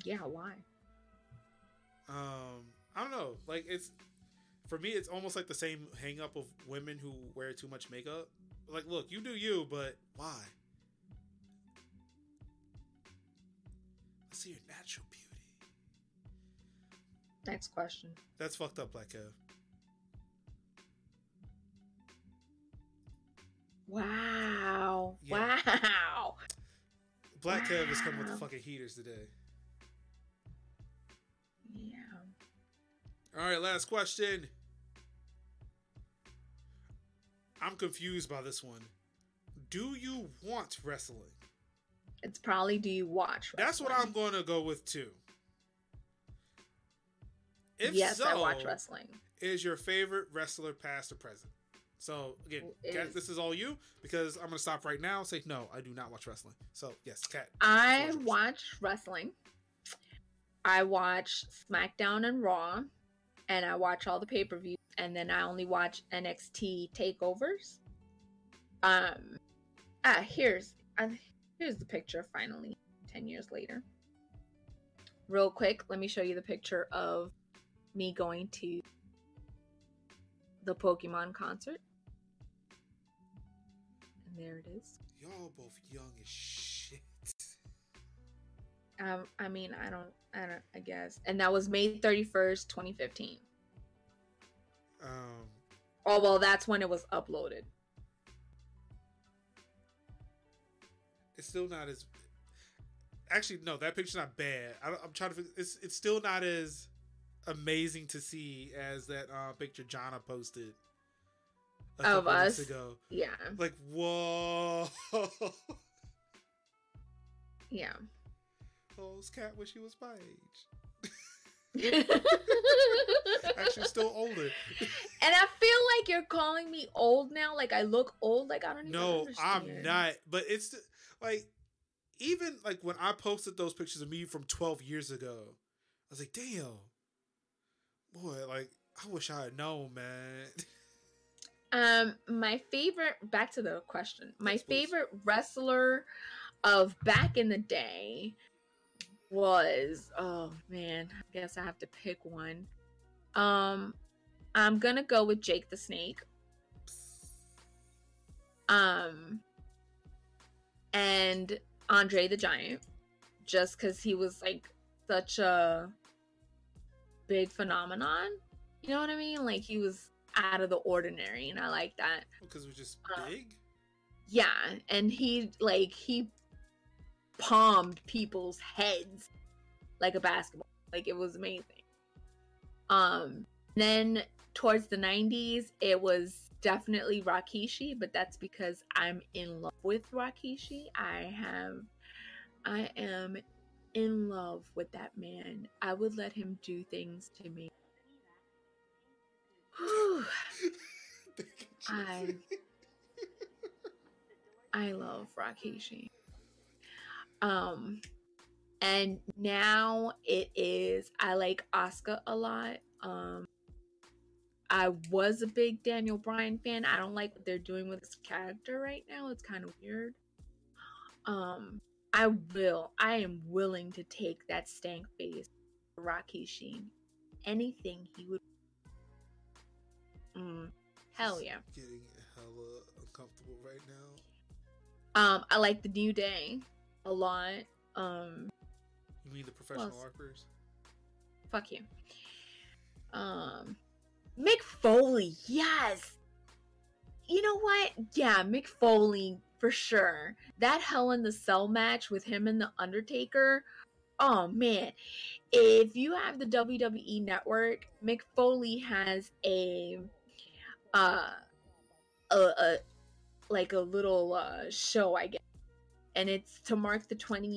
Yeah, why? Um, I don't know. Like it's for me, it's almost like the same hang up of women who wear too much makeup. Like, look, you do you, but why? see your natural beauty. Next question. That's fucked up, Black Kev. Wow. Yeah. Wow. Black wow. Kev is coming with the fucking heaters today. All right, last question. I'm confused by this one. Do you want wrestling? It's probably do you watch wrestling? That's what I'm going to go with too. If yes, so, I watch wrestling. Is your favorite wrestler past or present? So again, Kat, this is all you because I'm gonna stop right now. say no, I do not watch wrestling. So yes, Kat. I watch wrestling. I watch SmackDown and Raw, and I watch all the pay per views, and then I only watch NXT takeovers. Um, ah, here's uh, here's the picture. Finally, ten years later. Real quick, let me show you the picture of me going to the Pokemon concert. And there it is. Y'all both young as shit. Um, I mean, I don't, I don't, I guess. And that was May 31st, 2015. Um. Oh, well, that's when it was uploaded. It's still not as. Actually, no, that picture's not bad. I, am trying to. It's it's still not as amazing to see as that uh, picture Jana posted of us ago. Yeah. Like whoa. yeah. Kat when she was my age. Actually, still older. and I feel like you're calling me old now. Like I look old. Like I don't even. No, understand. I'm not. But it's like even like when I posted those pictures of me from 12 years ago, I was like, damn, boy, like I wish I had known, man. Um, my favorite. Back to the question. My favorite wrestler of back in the day was. Oh man, I guess I have to pick one. Um, I'm gonna go with Jake the Snake. Um, and Andre the Giant, just because he was like such a big phenomenon. You know what I mean? Like he was out of the ordinary, and I like that. Because we're just um, big. Yeah, and he like he palmed people's heads like a basketball. Like it was amazing. Um, then towards the 90s, it was definitely Rikishi, but that's because I'm in love with Rikishi. I have, I am in love with that man. I would let him do things to me I I love Rikishi. Um and now it is I like Oscar a lot. Um I was a big Daniel Bryan fan. I don't like what they're doing with his character right now. It's kind of weird. Um I will. I am willing to take that stank face Rikishi. Anything he would Mm, hell yeah. Getting hella uncomfortable right now. Um, I like the New Day a lot. Um, you mean the professional well, Fuck you. Um, Mick Foley, yes. You know what? Yeah, Mick Foley for sure. That Hell in the Cell match with him and the Undertaker. Oh man, if you have the WWE Network, Mick Foley has a uh a, a like a little uh show I guess and it's to mark the 20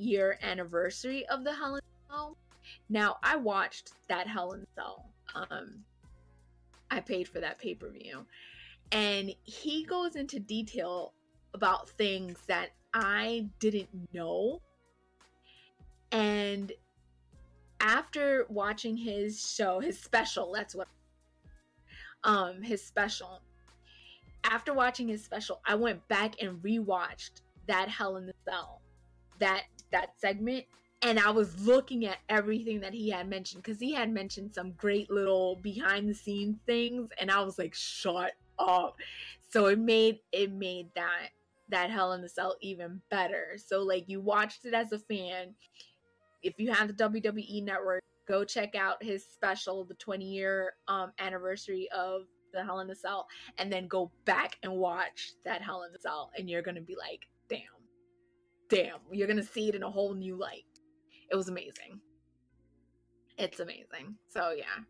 year anniversary of the Hell in Cell. Now I watched that Hell in Cell. Um I paid for that pay-per-view. And he goes into detail about things that I didn't know. And after watching his show, his special, that's what um his special. After watching his special, I went back and rewatched that Hell in the Cell, that that segment, and I was looking at everything that he had mentioned because he had mentioned some great little behind the scenes things, and I was like, shut up. So it made it made that that Hell in the Cell even better. So like you watched it as a fan. If you have the WWE network, go check out his special, the 20 year um, anniversary of the Hell in the Cell and then go back and watch that Hell in the Cell, and you're gonna be like, damn, damn, you're gonna see it in a whole new light. It was amazing. It's amazing. So yeah,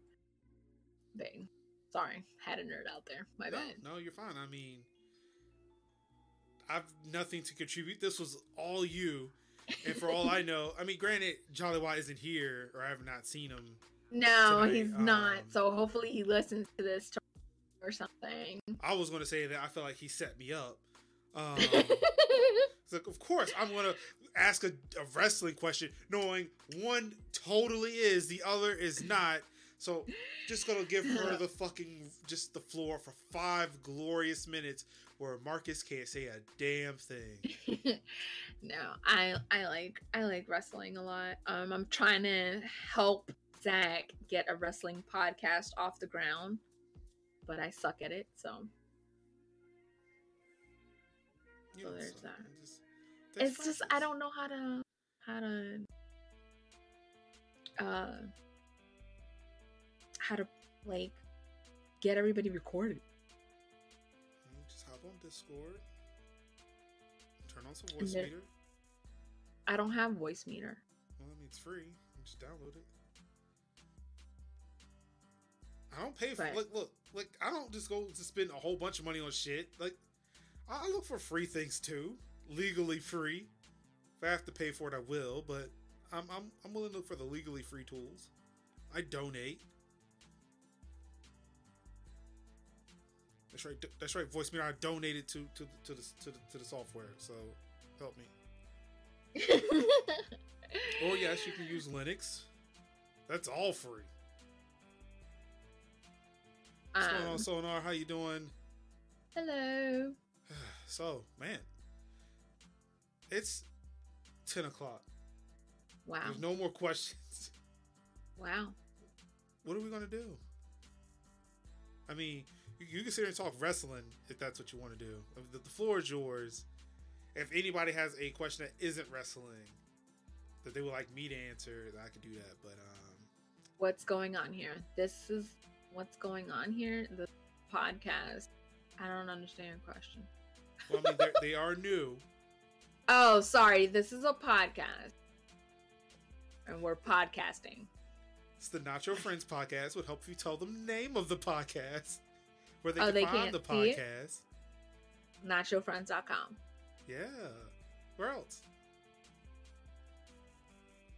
big. Sorry, had a nerd out there. My no, bad. No, you're fine. I mean, I've nothing to contribute. This was all you. And for all I know, I mean, granted, Jolly White isn't here, or I have not seen him. No, tonight. he's um, not. So hopefully he listens to this or something. I was going to say that I feel like he set me up. Um, of course, I'm to ask a, a wrestling question, knowing one totally is, the other is not. So just gonna give her the fucking just the floor for five glorious minutes where Marcus can't say a damn thing. no, I I like I like wrestling a lot. Um, I'm trying to help Zach get a wrestling podcast off the ground, but I suck at it. So, so there's that. Just, it's practice. just I don't know how to how to uh how to like get everybody recorded. Just hop on Discord. Turn on some Voicemeeter. I don't have Voicemeeter. Well, I mean it's free. Just download it. I don't pay for right. look look like I don't just go to spend a whole bunch of money on shit. Like I look for free things too, legally free. If I have to pay for it, I will. But I'm I'm I'm willing to look for the legally free tools. I donate. That's right. That's right. Voice I donated to to to the to the, to the software. So help me. or yes, you can use Linux. That's all free. What's um, going on, um, Sonar? How you doing? Hello. So, man, it's ten o'clock. Wow. There's no more questions. Wow. What are we gonna do? I mean, you, can sit here and talk wrestling if that's what you want to do. The, the floor is yours. If anybody has a question that isn't wrestling that they would like me to answer, I could do that. But um, what's going on here? This is what's going on here. The podcast. I don't understand your question. Well, I mean, they are new. Oh, sorry. This is a podcast, and we're podcasting. It's the Nacho Friends podcast. Would help you tell them the name of the podcast where they oh, can they find the podcast. NachoFriends.com. Yeah. Where else?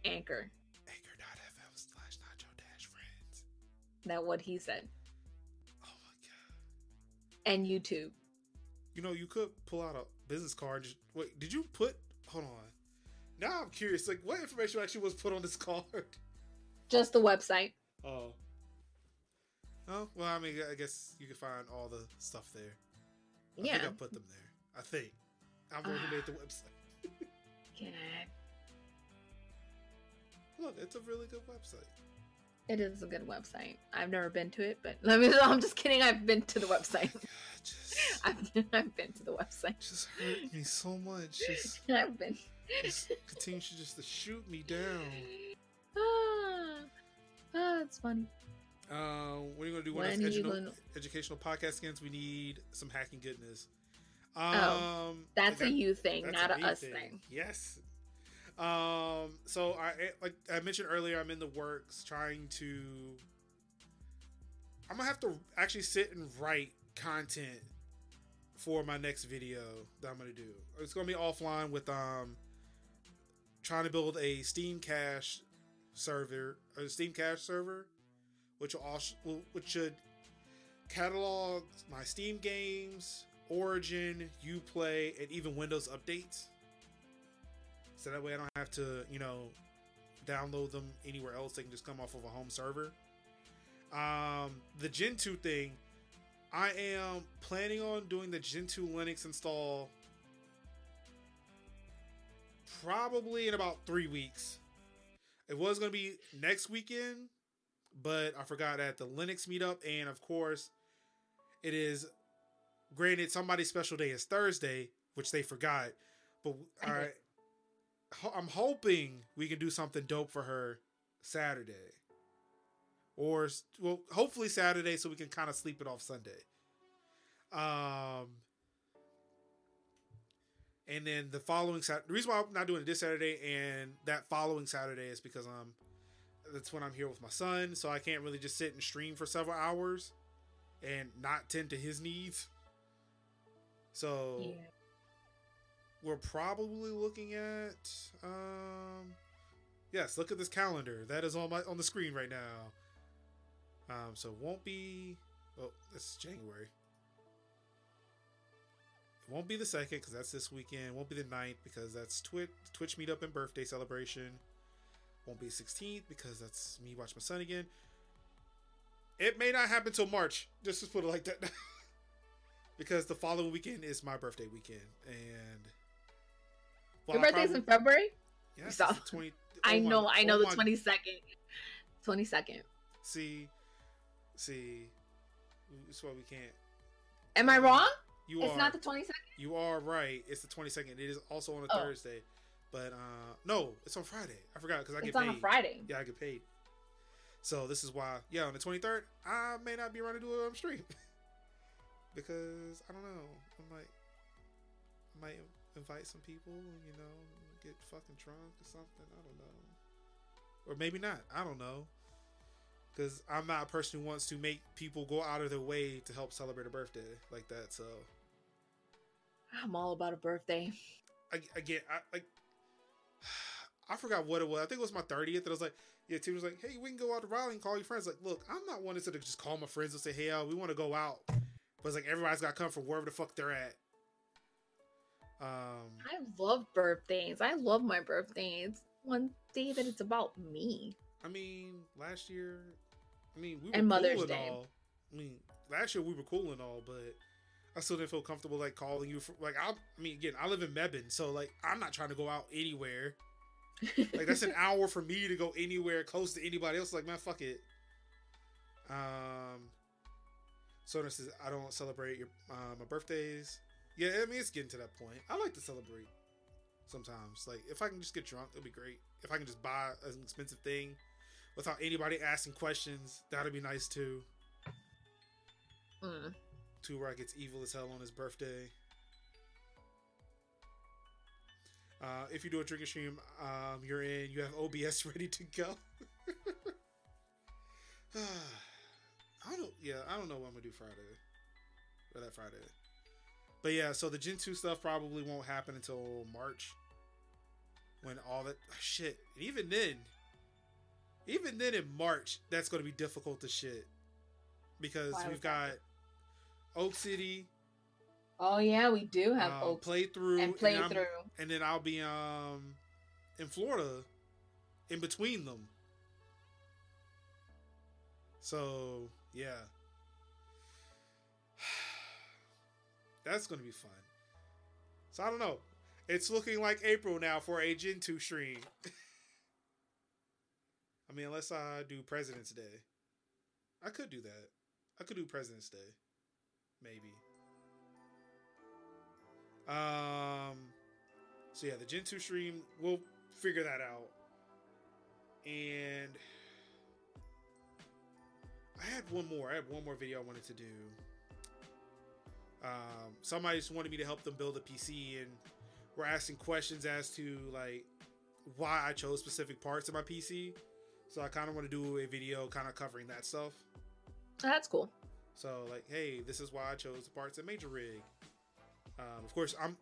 Anchor. Anchor.fm slash nacho dash friends. That what he said. Oh my god. And YouTube. You know, you could pull out a business card. Just, wait, did you put hold on. Now I'm curious, like what information actually was put on this card? Just the website. Oh. Oh well, I mean, I guess you can find all the stuff there. I yeah, think I put them there. I think I'm one who made the ah. website. Can I? Look, it's a really good website. It is a good website. I've never been to it, but let me. I'm just kidding. I've been to the website. God, just, I've, been, I've been to the website. Just hurt me so much. Just, I've been. Just continues just to shoot me down. Ah, ah, that's funny. Uh, what are you gonna do? When educational, gonna... educational podcast again? We need some hacking goodness. Oh, um, oh, that's that, a you thing, not a, a us thing. thing. Yes. Um. So I like I mentioned earlier, I'm in the works trying to. I'm gonna have to actually sit and write content for my next video that I'm gonna do. It's gonna be offline with um trying to build a Steam Cache server, a Steam Cache server which will also which should catalog my Steam games, Origin, UPlay, and even Windows updates. So that way I don't have to, you know, download them anywhere else. They can just come off of a home server. Um, the Gentoo thing, I am planning on doing the Gentoo Linux install probably in about three weeks. It was going to be next weekend, but I forgot at the Linux meetup, and of course, it is granted somebody's special day is Thursday, which they forgot. But all right, I'm hoping we can do something dope for her Saturday. or well, hopefully Saturday, so we can kind of sleep it off Sunday. Um, and then the following Saturday, the reason why I'm not doing it this Saturday and that following Saturday is because I'm that's when I'm here with my son, so I can't really just sit and stream for several hours and not tend to his needs. So yeah. We're probably looking at um yes, look at this calendar. That is on my on the screen right now. Um so it won't be oh, is January. It won't be the second because that's this weekend. It won't be the 9th because that's Twitch Twitch meetup and birthday celebration. Won't be 16th because that's me watch my son again. It may not happen till March. Just to put it like that. because the following weekend is my birthday weekend, and well, your birthday's probably, in February. Yes, so, twenty. Oh I know, my, I know oh the twenty second. Twenty second. See, see, that's why we can't. Am I wrong? You it's are, not the twenty second. You are right. It's the twenty second. It is also on a oh. Thursday, but uh no, it's on Friday. I forgot because I it's get paid. on a Friday. Yeah, I get paid. So this is why, yeah, on the twenty third, I may not be running to do a stream. because I don't know. I might, I might invite some people. You know, get fucking drunk or something. I don't know, or maybe not. I don't know. Because I'm not a person who wants to make people go out of their way to help celebrate a birthday like that. So I'm all about a birthday. I, again, I like. I forgot what it was. I think it was my 30th. And I was like, yeah, Tim was like, hey, we can go out to Raleigh and call your friends. Like, look, I'm not wanting to just call my friends and say, hey, we want to go out. But it's like everybody's got to come from wherever the fuck they're at. Um, I love birthdays. I love my birthdays. One day that it's about me. I mean, last year, I mean, we were and Mother's cool Day. All. I mean, last year we were cool and all, but I still didn't feel comfortable like calling you for like I. I mean, again, I live in Mebane, so like I'm not trying to go out anywhere. like that's an hour for me to go anywhere close to anybody else. Like man, fuck it. Um, Soda says, I don't celebrate your uh, my birthdays. Yeah, I mean, it's getting to that point. I like to celebrate sometimes. Like, if I can just get drunk, it'll be great. If I can just buy an expensive thing without anybody asking questions, that'd be nice too. Mm. Two Rock gets evil as hell on his birthday. Uh, if you do a drinking stream, um, you're in. You have OBS ready to go. I don't. Yeah, I don't know what I'm gonna do Friday or that Friday. But yeah, so the Gentoo stuff probably won't happen until March, when all that shit. And even then, even then in March, that's gonna be difficult to shit because Why we've got Oak City. Oh yeah, we do have um, Oak playthrough and playthrough, and, and then I'll be um in Florida in between them. So yeah. That's going to be fun. So I don't know. It's looking like April now for a Gentoo stream. I mean, unless I do President's Day. I could do that. I could do President's Day. Maybe. Um so yeah, the Gentoo stream, we'll figure that out. And I had one more. I had one more video I wanted to do. Um, somebody just wanted me to help them build a PC, and we're asking questions as to like why I chose specific parts of my PC. So I kind of want to do a video kind of covering that stuff. That's cool. So like, hey, this is why I chose the parts that Major Rig. Um, of course, I'm.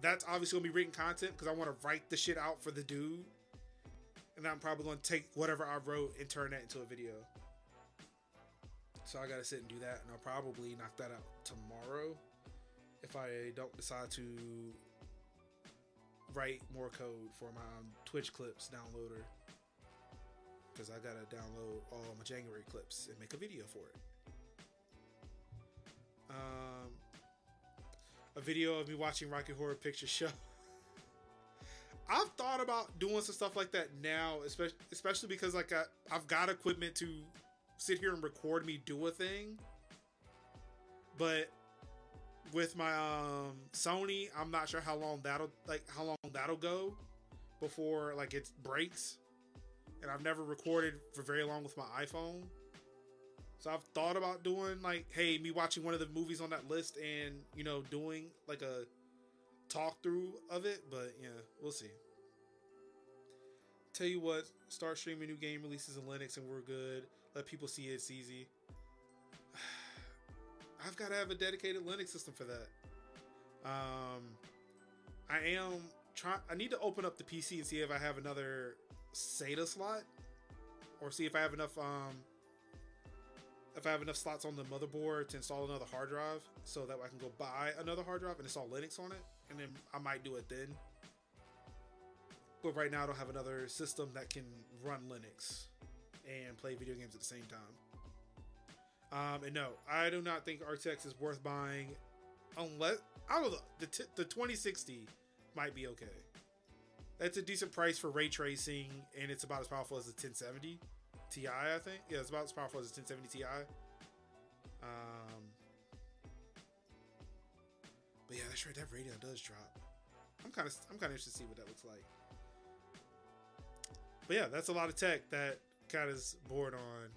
That's obviously gonna be written content because I want to write the shit out for the dude, and I'm probably gonna take whatever I wrote and turn that into a video. So I gotta sit and do that, and I'll probably knock that out tomorrow if I don't decide to write more code for my um, Twitch clips downloader. Because I gotta download all my January clips and make a video for it. Um, a video of me watching Rocky Horror Picture Show. I've thought about doing some stuff like that now, especially especially because like I, I've got equipment to sit here and record me do a thing. But with my um Sony, I'm not sure how long that'll like how long that'll go before like it breaks. And I've never recorded for very long with my iPhone. So I've thought about doing like, hey, me watching one of the movies on that list and you know doing like a talk through of it. But yeah, we'll see. Tell you what, start streaming new game releases in Linux and we're good. Let people see it's easy. I've got to have a dedicated Linux system for that. Um, I am trying. I need to open up the PC and see if I have another SATA slot, or see if I have enough. Um, if I have enough slots on the motherboard to install another hard drive, so that I can go buy another hard drive and install Linux on it, and then I might do it then. But right now, I don't have another system that can run Linux and play video games at the same time. Um, and no, I do not think RTX is worth buying unless I don't know the t- the 2060 might be okay. That's a decent price for ray tracing, and it's about as powerful as the 1070 Ti. I think yeah, it's about as powerful as the 1070 Ti. Um, but yeah, that's right. That radio does drop. I'm kind of I'm kind of interested to see what that looks like. But yeah, that's a lot of tech that kind of bored on.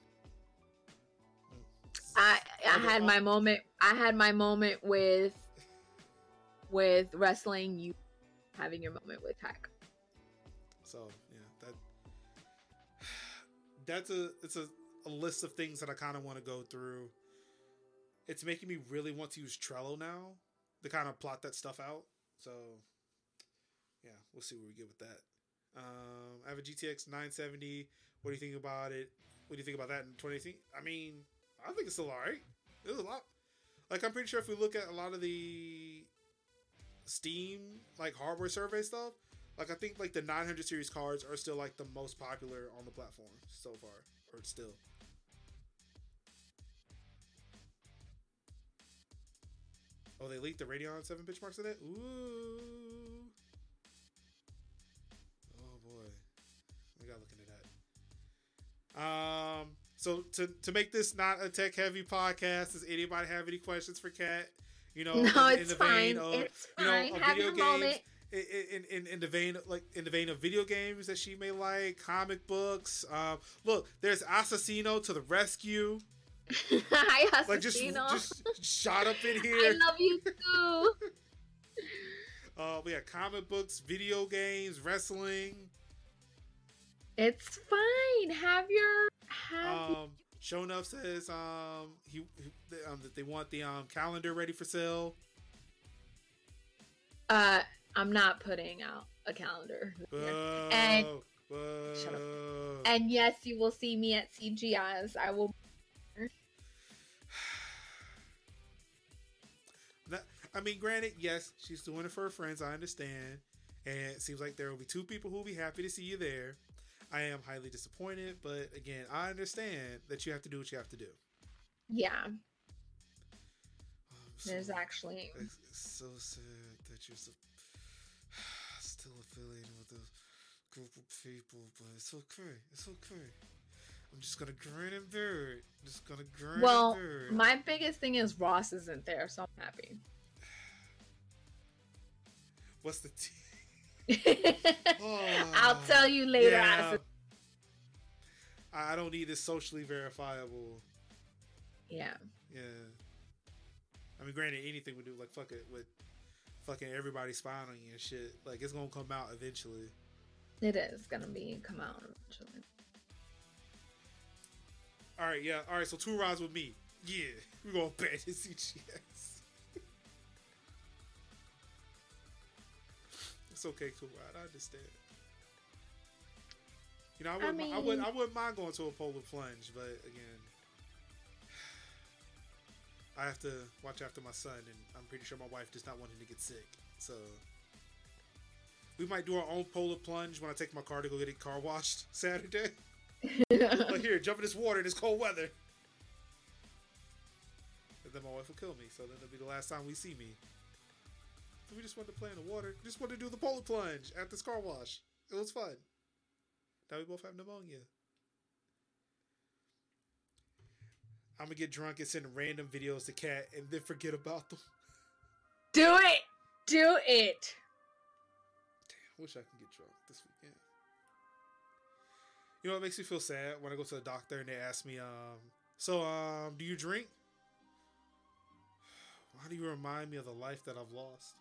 I I had my moment. I had my moment with with wrestling. You having your moment with tech. So yeah, that that's a it's a, a list of things that I kind of want to go through. It's making me really want to use Trello now to kind of plot that stuff out. So yeah, we'll see where we get with that. Um, I have a GTX 970. What do you think about it? What do you think about that in 2018? I mean, I think it's still alright. It was a lot. Like I'm pretty sure if we look at a lot of the Steam like hardware survey stuff, like I think like the 900 series cards are still like the most popular on the platform so far, or still. Oh, they leaked the Radeon 7 benchmarks of it? Ooh. Um so to to make this not a tech heavy podcast, does anybody have any questions for Kat? You know, no, in, it's in the vein fine. Of, it's you know, video games, moment. In, in, in the vein like in the vein of video games that she may like, comic books. Um, look, there's Assassino to the rescue. Hi, Assassino. Like just just shot up in here. I love you too. uh, we have comic books, video games, wrestling. It's fine. Have your have. Um, Show enough says um he, he um, that they want the um calendar ready for sale. Uh, I'm not putting out a calendar. Whoa, and whoa. shut up. And yes, you will see me at CGI's. I will. I mean, granted, yes, she's doing it for her friends. I understand, and it seems like there will be two people who will be happy to see you there. I am highly disappointed, but again, I understand that you have to do what you have to do. Yeah. So, There's actually. It's so sad that you're so, still affiliated with a group of people, but it's okay. It's okay. I'm just gonna grin and bear it. Just gonna grin well, and bear it. my biggest thing is Ross isn't there, so I'm happy. What's the T? Oh, I'll uh, tell you later. Yeah. I don't need this socially verifiable. Yeah. Yeah. I mean, granted, anything we do, like fuck it, with fucking everybody spying on you and shit, like it's gonna come out eventually. It is gonna be come out eventually. All right, yeah. All right, so two rides with me. Yeah, we're gonna bet his CGS. Okay ride. I understand. You know, I wouldn't, I, mean, I, wouldn't, I wouldn't mind going to a polar plunge, but again, I have to watch after my son, and I'm pretty sure my wife does not want him to get sick. So we might do our own polar plunge when I take my car to go get it car washed Saturday. like here, jump in this water in this cold weather. And then my wife will kill me, so then it'll be the last time we see me. We just wanted to play in the water. We just wanted to do the polar plunge at this car wash. It was fun. Now we both have pneumonia. I'm gonna get drunk and send random videos to Kat and then forget about them. Do it! Do it! Damn, I wish I could get drunk this weekend. You know what makes me feel sad when I go to the doctor and they ask me, um, So, um, do you drink? Why do you remind me of the life that I've lost?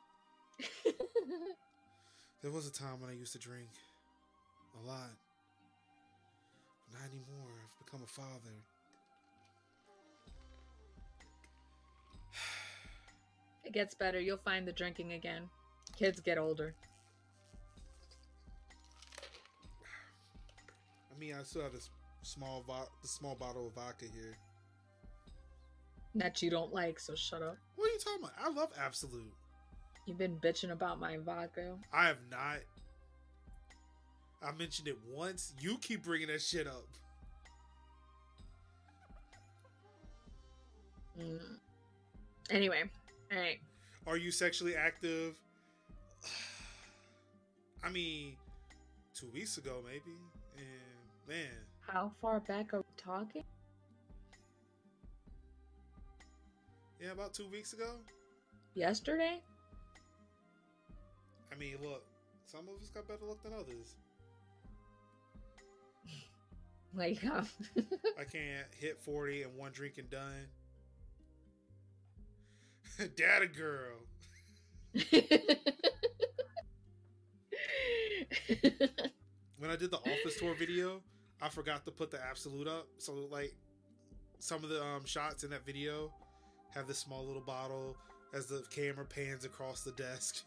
there was a time when I used to drink a lot. But not anymore. I've become a father. It gets better. You'll find the drinking again. Kids get older. I mean, I still have this small vo- the small bottle of vodka here. That you don't like, so shut up. What are you talking about? I love Absolut. You've been bitching about my vodka. I have not. I mentioned it once. You keep bringing that shit up. Mm. Anyway, all right. Are you sexually active? I mean, two weeks ago, maybe. And man, how far back are we talking? Yeah, about two weeks ago. Yesterday. I mean, look, some of us got better luck than others. Wake up. I can't hit 40 and one drink and done. Data girl. when I did the office tour video, I forgot to put the Absolut up. So like some of the um, shots in that video have this small little bottle as the camera pans across the desk.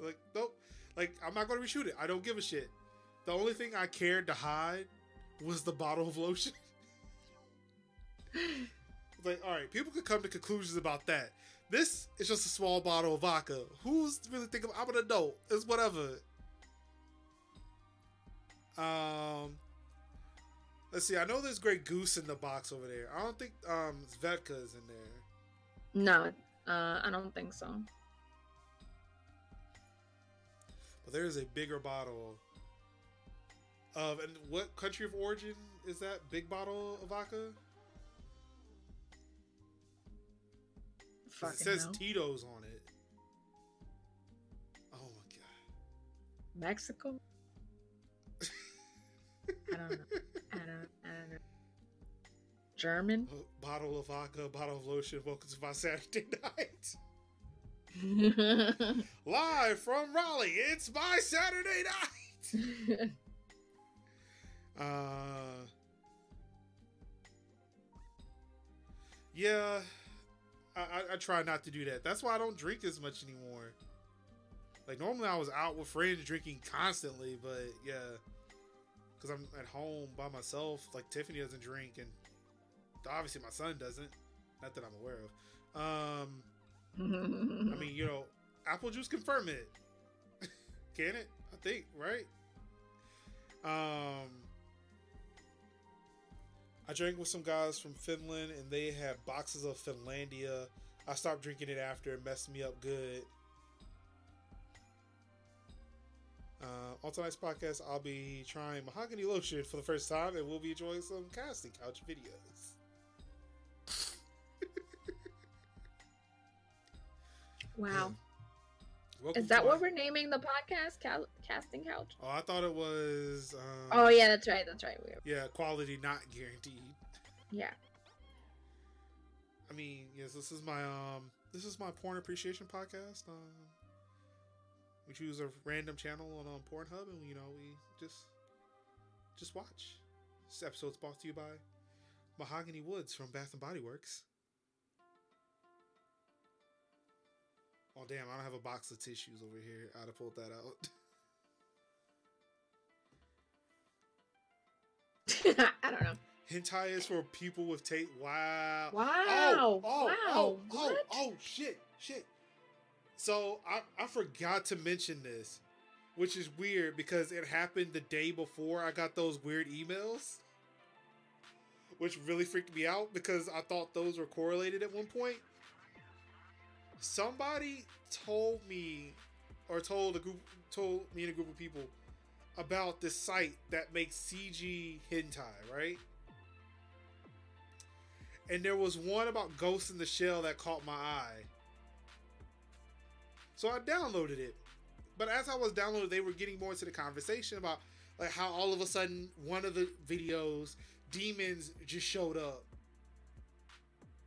Like nope. Like I'm not gonna reshoot it. I don't give a shit. The only thing I cared to hide was the bottle of lotion. like, all right, people could come to conclusions about that. This is just a small bottle of vodka. Who's really thinking? I'm an adult. It's whatever. Um, let's see. I know there's Grey Goose in the box over there. I don't think um is in there. No, uh, I don't think so. But there is a bigger bottle of and what country of origin is that big bottle of vodka? It says hell. Tito's on it. Oh my god. Mexico. I don't know. I don't. I don't know. German. A bottle of vodka, bottle of lotion. Welcome to my Saturday night. Live from Raleigh, it's my Saturday night. Uh, yeah, I, I, I try not to do that. That's why I don't drink as much anymore. Like normally, I was out with friends drinking constantly, but yeah, because I'm at home by myself. Like Tiffany doesn't drink, and obviously my son doesn't. Not that I'm aware of. Um, I mean, you know, apple juice can it. can it? I think, right? Um, I drank with some guys from Finland, and they had boxes of Finlandia. I stopped drinking it after it messed me up good. Uh, on tonight's podcast, I'll be trying mahogany lotion for the first time, and we'll be enjoying some casting couch videos. Wow. Welcome Is that what my- we're naming the podcast? Cal- casting couch. Oh, I thought it was. Um, Oh yeah, that's right. That's right. We Yeah, quality not guaranteed. yeah. I mean, yes, this is my um, this is my porn appreciation podcast. Um, we choose a random channel on um, Pornhub, and you know, we just just watch. This episode's brought to you by Mahogany Woods from Bath and Body Works. Oh damn! I don't have a box of tissues over here. I'd have pulled that out. I don't know. Hentai is for people with taste. Wow. Wow. Oh, oh, wow. oh, oh, oh, shit, shit. So I, I forgot to mention this, which is weird because it happened the day before I got those weird emails, which really freaked me out because I thought those were correlated at one point. Somebody told me, or told a group, told me and a group of people about this site that makes CG hentai, right? and there was one about Ghost in the Shell that caught my eye. So I downloaded it. But as I was downloading, they were getting more into the conversation about like how all of a sudden one of the videos demons just showed up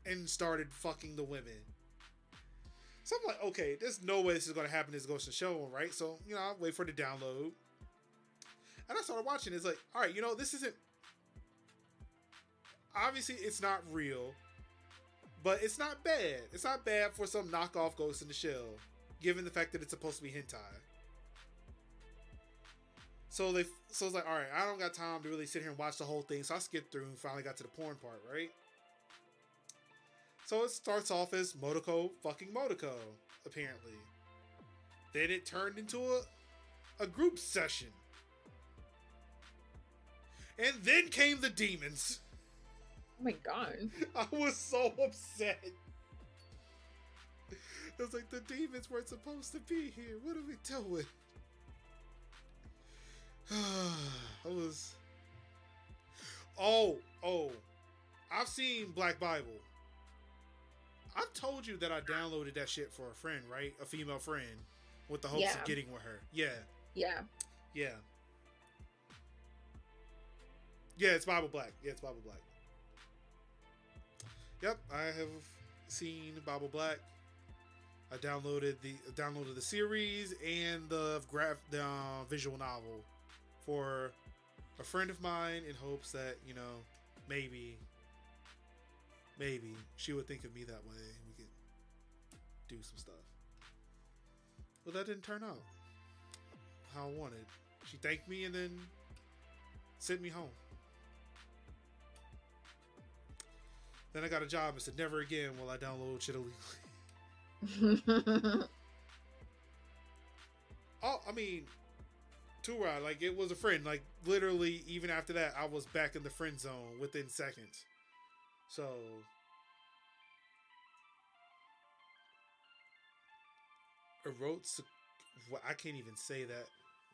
and started fucking the women. So I'm like, okay, there's no way this is gonna happen. This Ghost in the Show, right? So you know, I wait for the download, and I started watching. It's like, all right, you know, this isn't. Obviously, it's not real, but it's not bad. It's not bad for some knockoff Ghost in the Shell, given the fact that it's supposed to be hentai. So they, so it's like, all right, I don't got time to really sit here and watch the whole thing. So I skipped through and finally got to the porn part, right? So it starts off as Motoko fucking Motoko, apparently. Then it turned into a, a group session. And then came the demons. Oh my god. I was so upset. It was like the demons weren't supposed to be here. What are we doing? I was. Oh, oh. I've seen Black Bible. I've told you that I downloaded that shit for a friend, right? A female friend, with the hopes yeah. of getting with her. Yeah. Yeah. Yeah. Yeah, it's Bible Black. Yeah, it's Bible Black. Yep, I have seen Bible Black. I downloaded the downloaded the series and the graph the uh, visual novel for a friend of mine in hopes that you know maybe maybe she would think of me that way and we could do some stuff. But that didn't turn out how I wanted. She thanked me and then sent me home. Then I got a job and said, never again will I download shit illegally. oh, I mean, ride, like it was a friend. Like literally, even after that, I was back in the friend zone within seconds. So Erotes, I can't even say that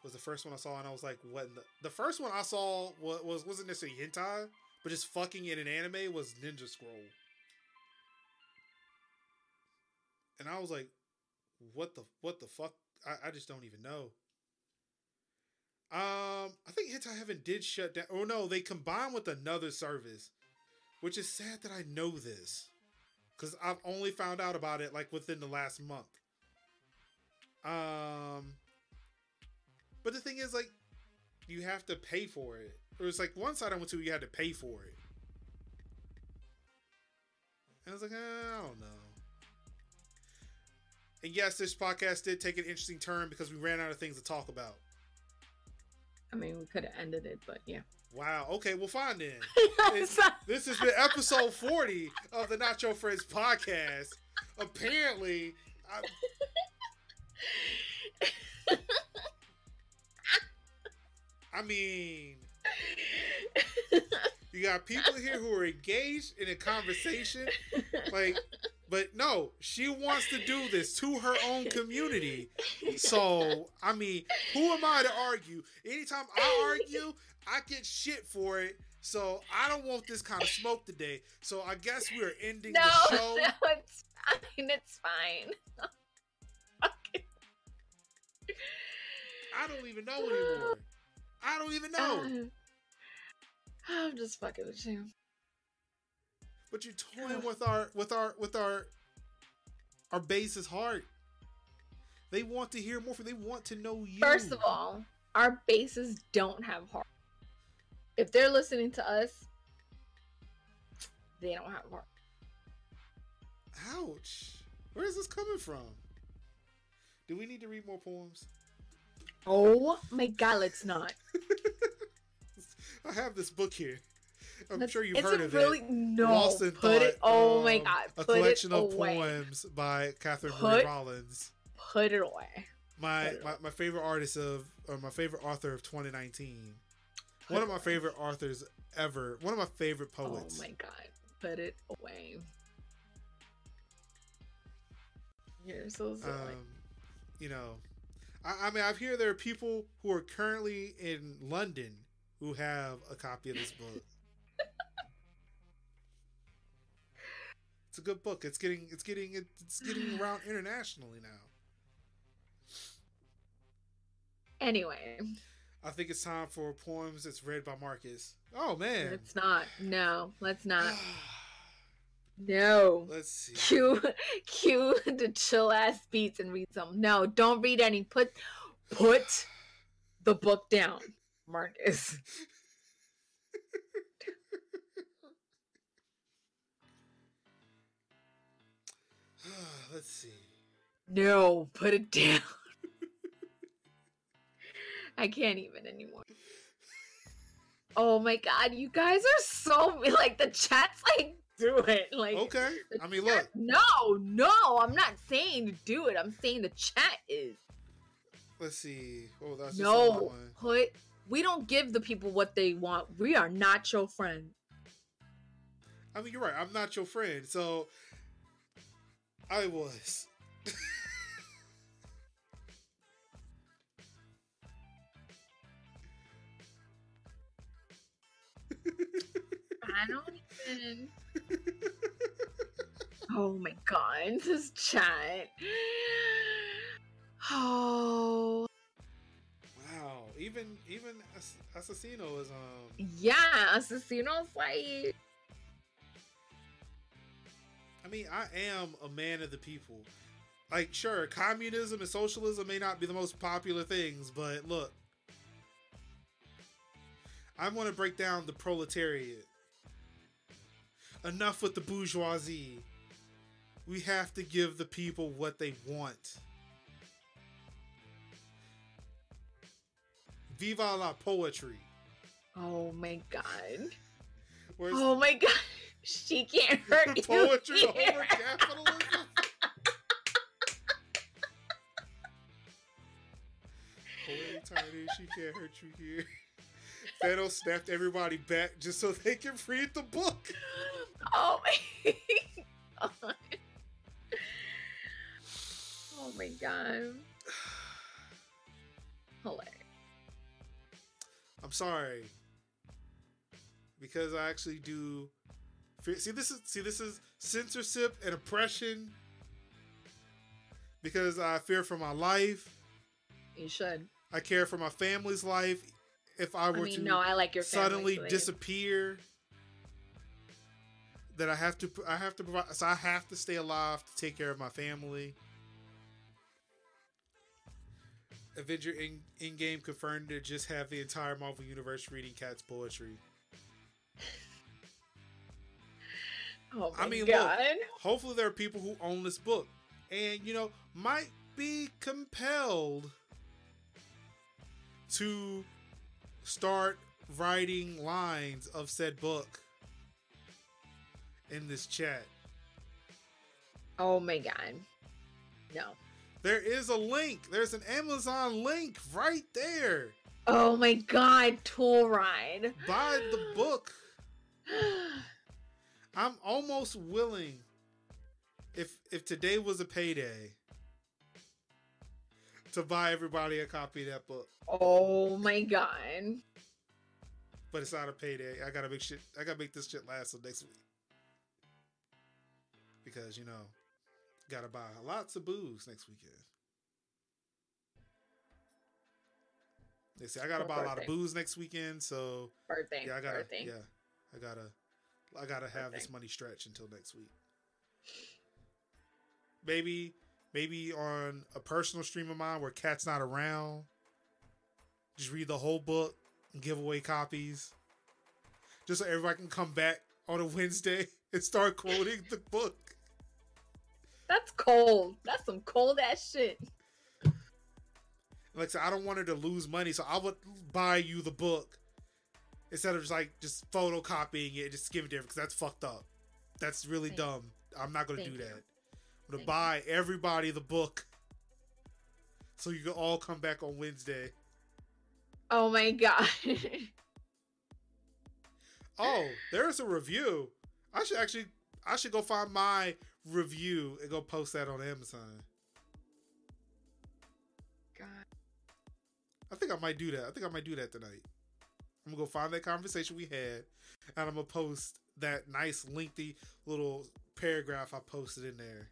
was the first one I saw, and I was like, "What?" The, the, first one I saw was, was wasn't necessarily hentai, but just fucking in an anime was Ninja Scroll, and I was like, "What the what the fuck?" I, I just don't even know. Um, I think Hentai Heaven did shut down. Oh no, they combined with another service which is sad that I know this because I've only found out about it like within the last month. Um, but the thing is, like, you have to pay for it. It was like one side I went to, you had to pay for it. And I was like, eh, I don't know. And yes, this podcast did take an interesting turn because we ran out of things to talk about. I mean, we could have ended it, but yeah. Wow. Okay. Well, fine then. this has been episode forty of the Not Your Friends podcast. Apparently, I... I mean, you got people here who are engaged in a conversation, like, but no, she wants to do this to her own community. So, I mean, who am I to argue? Anytime I argue, I get shit for it. So I don't want this kind of smoke today. So I guess we're ending no, the show. No, it's fine. It's fine. I don't even know anymore. I don't even know. I'm just fucking with you. But you're toying with our with our with our our base's heart. They want to hear more from. They want to know you. First of all, our bases don't have heart if they're listening to us, they don't have heart. Ouch. Where is this coming from? Do we need to read more poems? Oh my god, let's not. I have this book here. I'm That's, sure you've heard of really, it. No, Boston put Thought, it. Oh um, my god, put a collection of away. poems by Catherine put, Marie Rollins. Put it away. My, it my away. my favorite artist of or my favorite author of 2019 one of my favorite authors ever. One of my favorite poets. Oh my god. Put it away. You're so silly. Um, you know, I, I mean, I hear there are people who are currently in London who have a copy of this book. It's a good book. It's getting it's getting it's getting around internationally now. Anyway, I think it's time for poems that's read by Marcus. Oh man, it's not. No, let's not. No. Let's see. Cue, cue the chill ass beats and read some. No, don't read any. Put, put the book down, Marcus. Let's see. No, put it down. I can't even anymore. Oh my god, you guys are so like the chat's like do it. Like okay, I mean, look. No, no, I'm not saying to do it. I'm saying the chat is. Let's see. Oh, that's no. Put. We don't give the people what they want. We are not your friend. I mean, you're right. I'm not your friend. So I was. I don't even. oh my god, this chat. Oh. Wow, even even Assassino is um. Yeah, Assassino's like. I mean, I am a man of the people. Like, sure, communism and socialism may not be the most popular things, but look, I want to break down the proletariat. Enough with the bourgeoisie. We have to give the people what they want. Viva la poetry. Oh my god. Where's oh my god. She can't hurt you. Poetry here. over capitalism. Tiny, she can't hurt you here. Thanos snapped everybody back just so they can read the book. Oh my god. Oh my god. Hilarious. I'm sorry. Because I actually do see this is see this is censorship and oppression because I fear for my life. You should. I care for my family's life. If I were I mean, to no, I like your suddenly disappear, that I have to I have to provide. So I have to stay alive to take care of my family. Avenger in Endgame confirmed to just have the entire Marvel universe reading Kat's poetry. Oh I mean, God. look. Hopefully, there are people who own this book, and you know, might be compelled to start writing lines of said book in this chat. Oh my god. No. There is a link. There's an Amazon link right there. Oh my god, tool ride. Buy the book. I'm almost willing if if today was a payday to buy everybody a copy of that book. Oh my god. But it's not a payday. I gotta make shit I gotta make this shit last till next week. Because, you know, gotta buy lots of booze next weekend. They say I gotta buy birthday. a lot of booze next weekend, so birthday. Yeah, I gotta birthday. yeah. I gotta I gotta have this money stretch until next week. Maybe, maybe on a personal stream of mine where Kat's not around, just read the whole book and give away copies, just so everybody can come back on a Wednesday and start quoting the book. That's cold. That's some cold ass shit. Like I said, I don't want her to lose money, so I would buy you the book instead of just like just photocopying it, just give it to her because that's fucked up. That's really Thank dumb. I'm not gonna do you. that. I'm gonna Thank buy you. everybody the book so you can all come back on Wednesday. Oh my god. oh, there's a review. I should actually I should go find my review and go post that on Amazon. God. I think I might do that. I think I might do that tonight. I'm gonna go find that conversation we had, and I'm gonna post that nice lengthy little paragraph I posted in there.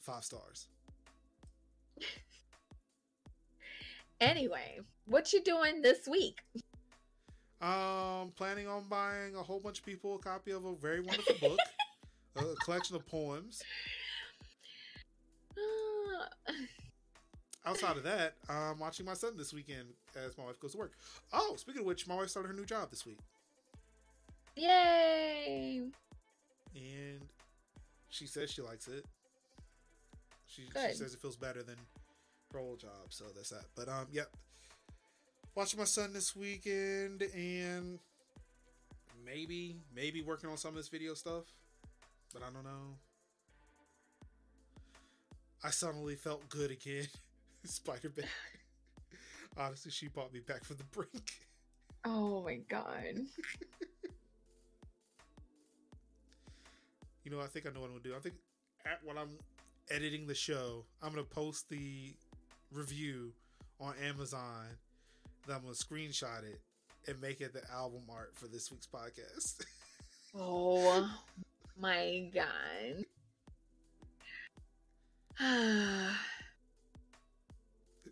Five stars. Anyway, what you doing this week? Um, planning on buying a whole bunch of people a copy of a very wonderful book, a collection of poems. Outside of that, I'm watching my son this weekend as my wife goes to work. Oh, speaking of which, my wife started her new job this week. Yay! And she says she likes it. She, she says it feels better than her old job, so that's that. But um, yep. Watching my son this weekend and maybe maybe working on some of this video stuff, but I don't know. I suddenly felt good again. Spider Man. Honestly, she bought me back from the brink. Oh my god. you know, I think I know what I'm gonna do. I think at when I'm editing the show, I'm gonna post the review on Amazon. Then I'm gonna screenshot it and make it the album art for this week's podcast. oh my god.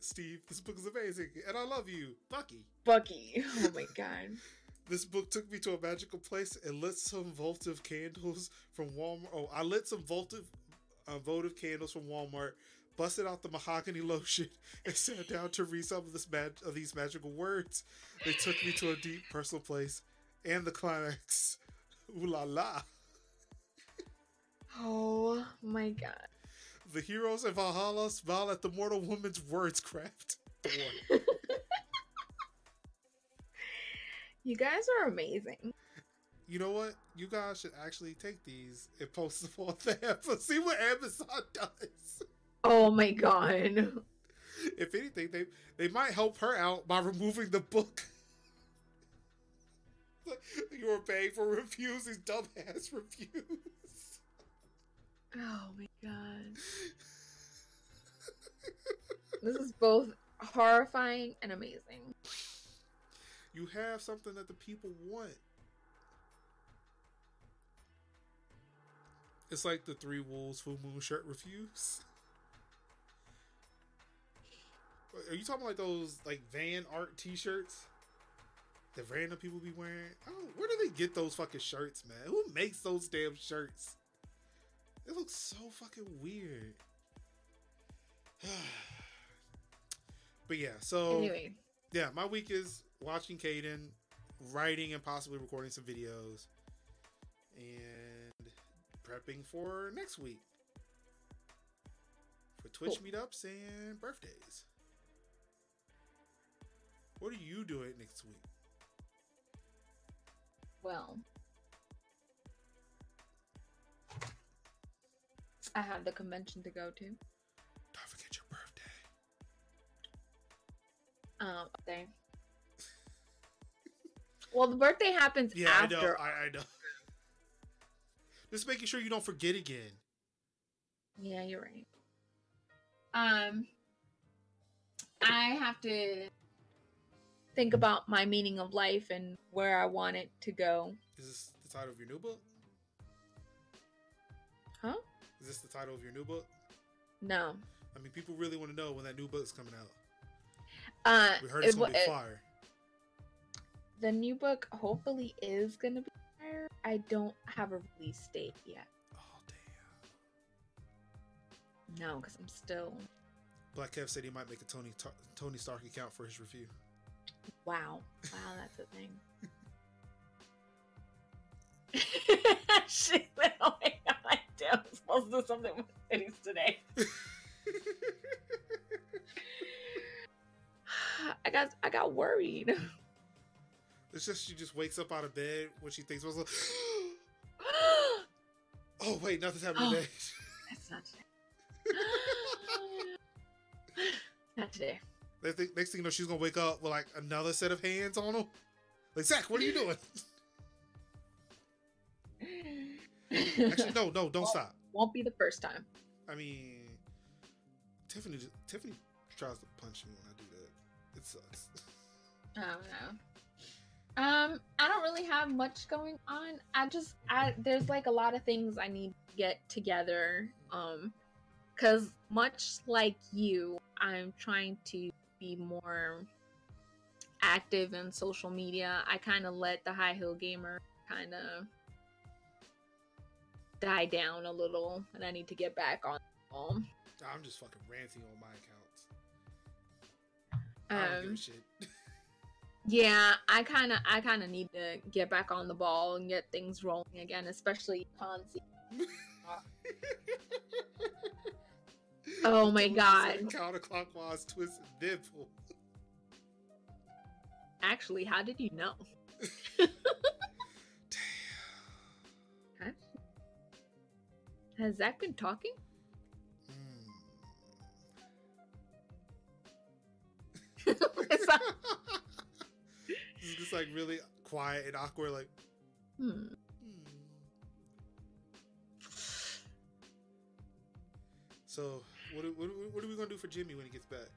Steve, this book is amazing, and I love you, Bucky. Bucky. Oh my god. this book took me to a magical place and lit some votive candles from Walmart. Oh, I lit some votive, uh, votive candles from Walmart, busted out the mahogany lotion, and sat down to read some of this mag- of these magical words. They took me to a deep personal place and the climax. Ooh la la. Oh my god. The heroes of Valhalla smile at the mortal woman's words craft. you guys are amazing. You know what? You guys should actually take these and post them on the app. See what Amazon does. Oh my god. If anything, they they might help her out by removing the book. you were paying for reviews, these dumbass reviews. Oh my god. this is both horrifying and amazing. You have something that the people want. It's like the Three Wolves Full Moon shirt reviews. Are you talking like those like van art T-shirts that random people be wearing? Oh, where do they get those fucking shirts, man? Who makes those damn shirts? It looks so fucking weird. but yeah, so anyway, yeah, my week is watching Caden, writing and possibly recording some videos, and prepping for next week for Twitch cool. meetups and birthdays. What are you doing next week? Well, I have the convention to go to. Don't forget your birthday. Um, okay. well, the birthday happens yeah, after. I know. I, I know. Just making sure you don't forget again. Yeah, you're right. Um, I have to think about my meaning of life and where I want it to go. Is this the title of your new book? This the title of your new book? No. I mean, people really want to know when that new book's coming out. Uh, we heard it's it, gonna be fire. The new book hopefully is gonna be fire. I don't have a release date yet. Oh damn. No, because I'm still. Black Kev said he might make a Tony Tony Stark account for his review. Wow! Wow, that's a thing. Shit! Oh my god! I'm supposed to do something with cities today. I got I got worried. It's just she just wakes up out of bed when she thinks, like, "Oh wait, nothing's happening oh, today." That's not today. not today. Next thing you know, she's gonna wake up with like another set of hands on her. Like Zach, what are you doing? Actually, no, no, don't won't, stop. Won't be the first time. I mean, Tiffany, Tiffany tries to punch me when I do that. It sucks. Oh no. Um, I don't really have much going on. I just, I there's like a lot of things I need to get together. Um, because much like you, I'm trying to be more active in social media. I kind of let the High Heel Gamer kind of die down a little, and I need to get back on. I'm just fucking ranting on my accounts. I don't um, give a shit. yeah, I kind of, I kind of need to get back on the ball and get things rolling again, especially Consi. oh my god! Counterclockwise twist nipple. Actually, how did you know? Has Zach been talking? It's just like really quiet and awkward, like. Hmm. So, what, what, what are we gonna do for Jimmy when he gets back?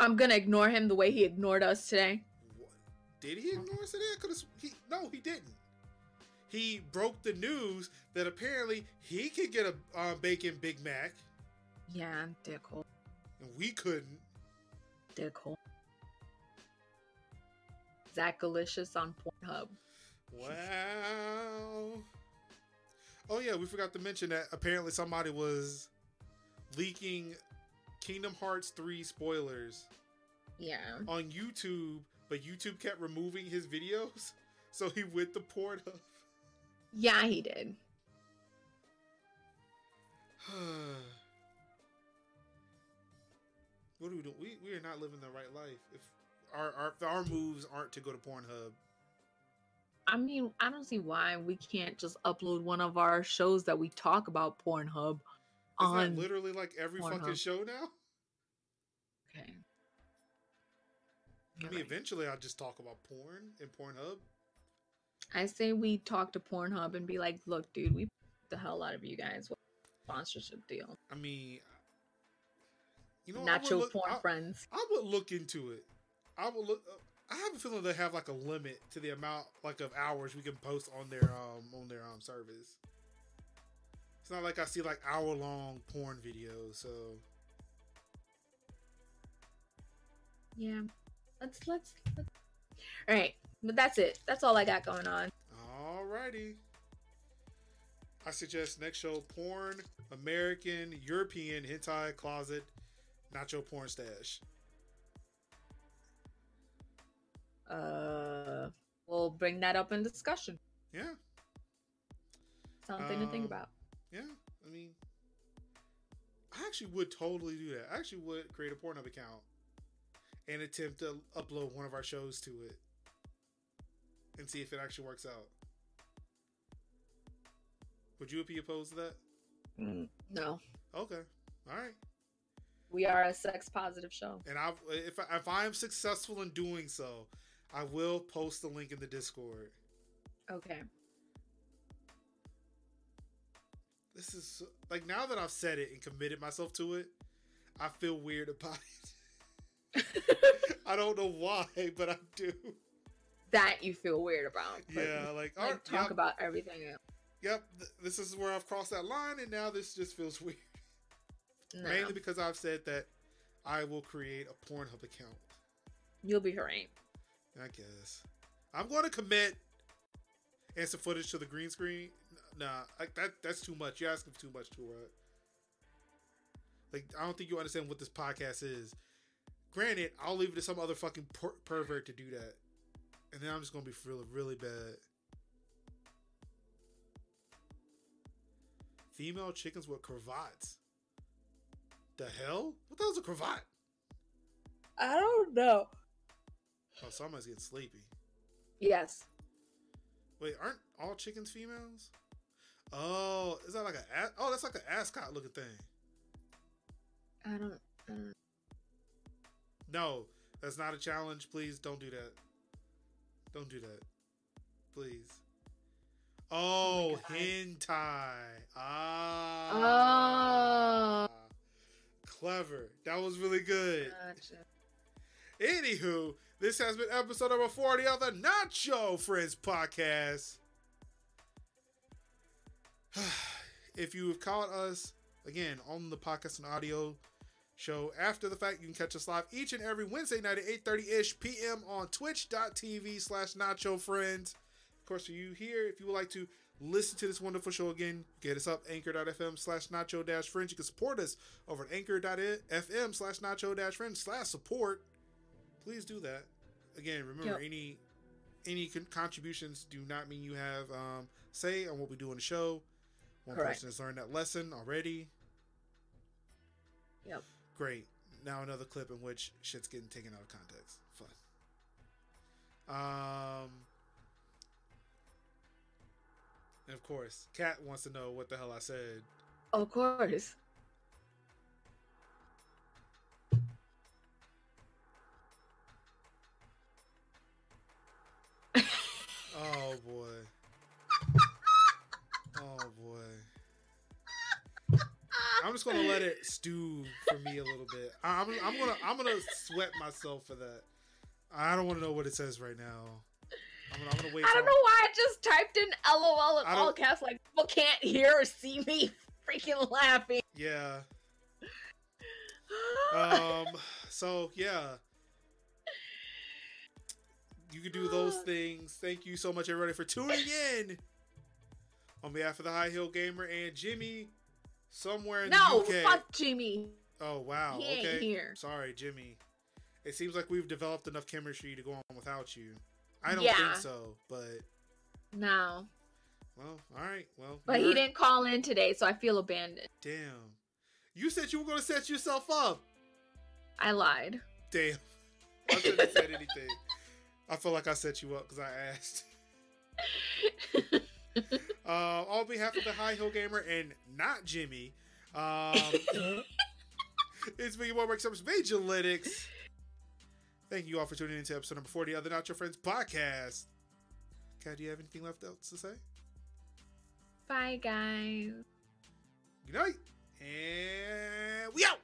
I'm gonna ignore him the way he ignored us today. What? Did he ignore us today? Could he? No, he didn't. He broke the news that apparently he could get a uh, bacon Big Mac. Yeah, dickhole. And we couldn't. Dickhole. Zach Delicious on Pornhub. Wow. Oh yeah, we forgot to mention that apparently somebody was leaking Kingdom Hearts 3 spoilers. Yeah. On YouTube, but YouTube kept removing his videos, so he went to Pornhub. Yeah, he did. what are we doing? We we are not living the right life. If our our our moves aren't to go to Pornhub. I mean, I don't see why we can't just upload one of our shows that we talk about Pornhub is on that literally like every Pornhub. fucking show now? Okay. I mean, right. eventually I'll just talk about porn and Pornhub. I say we talk to Pornhub and be like, look, dude, we the hell out of you guys. What sponsorship deal? I mean, you know, nacho look, porn I, friends. I would look into it. I would look. I have a feeling they have like a limit to the amount like of hours we can post on their um on their um service. It's not like I see like hour long porn videos, so yeah. Let's let's, let's... all right. But that's it. That's all I got going on. Alrighty. I suggest next show porn, American, European, hentai closet, nacho porn stash. Uh, we'll bring that up in discussion. Yeah. Something to think about. Yeah, I mean, I actually would totally do that. I actually would create a Pornhub account and attempt to upload one of our shows to it and see if it actually works out. Would you be opposed to that? Mm, no. Okay. All right. We are a sex positive show. And I, if I, if I am successful in doing so, I will post the link in the Discord. Okay. this is like now that I've said it and committed myself to it, I feel weird about it. I don't know why, but I do. That you feel weird about. Yeah, like, like talk yep, about everything. Else. Yep, th- this is where I've crossed that line, and now this just feels weird. No. Mainly because I've said that I will create a Pornhub account. You'll be right. I guess. I'm going to commit answer footage to the green screen nah, like that that's too much. You're asking too much, too, right? Like I don't think you understand what this podcast is. Granted, I'll leave it to some other fucking per- pervert to do that, and then I'm just gonna be feeling really bad. Female chickens with cravats. The hell? What the hell's a cravat? I don't know. Oh, somebody's getting sleepy. Yes. Wait, aren't all chickens females? Oh, is that like a oh? That's like an ascot looking thing. I don't. I don't. No, that's not a challenge. Please don't do that. Don't do that. Please. Oh, oh hentai. Ah. Oh. Clever. That was really good. Gotcha. Anywho, this has been episode number 40 of the Nacho Friends podcast. if you have caught us again on the podcast and audio, show after the fact. You can catch us live each and every Wednesday night at 8.30ish p.m. on twitch.tv slash nacho friends. Of course, for you here, if you would like to listen to this wonderful show again, get us up anchor.fm slash nacho dash friends. You can support us over at anchor.fm slash nacho dash friends slash support. Please do that. Again, remember, yep. any any con- contributions do not mean you have um, say on what we do in the show. One Correct. person has learned that lesson already. Yep. Great. Now another clip in which shit's getting taken out of context. Fun. Um. And of course, Kat wants to know what the hell I said. Of course. oh boy. Oh boy. I'm just gonna let it stew for me a little bit. I'm, I'm gonna I'm gonna sweat myself for that. I don't want to know what it says right now. I'm gonna, I'm gonna wait. I don't know why I just typed in LOL in all caps. Like people can't hear or see me freaking laughing. Yeah. um. So yeah. You can do those things. Thank you so much, everybody, for tuning in. On behalf of the High Heel Gamer and Jimmy, somewhere in no, the UK. No, fuck Jimmy. Oh wow. He okay. Here. Sorry, Jimmy. It seems like we've developed enough chemistry to go on without you. I don't yeah. think so, but no. Well, all right. Well, but he didn't call in today, so I feel abandoned. Damn. You said you were going to set yourself up. I lied. Damn. I shouldn't have said anything. I feel like I set you up because I asked. uh, on behalf of the High Heel Gamer and not Jimmy, um, it's me, Warwick Summers, Major Lytics. Thank you all for tuning in to episode number 40 of the Not Your Friends podcast. Kat, do you have anything left else to say? Bye, guys. Good night. And we out.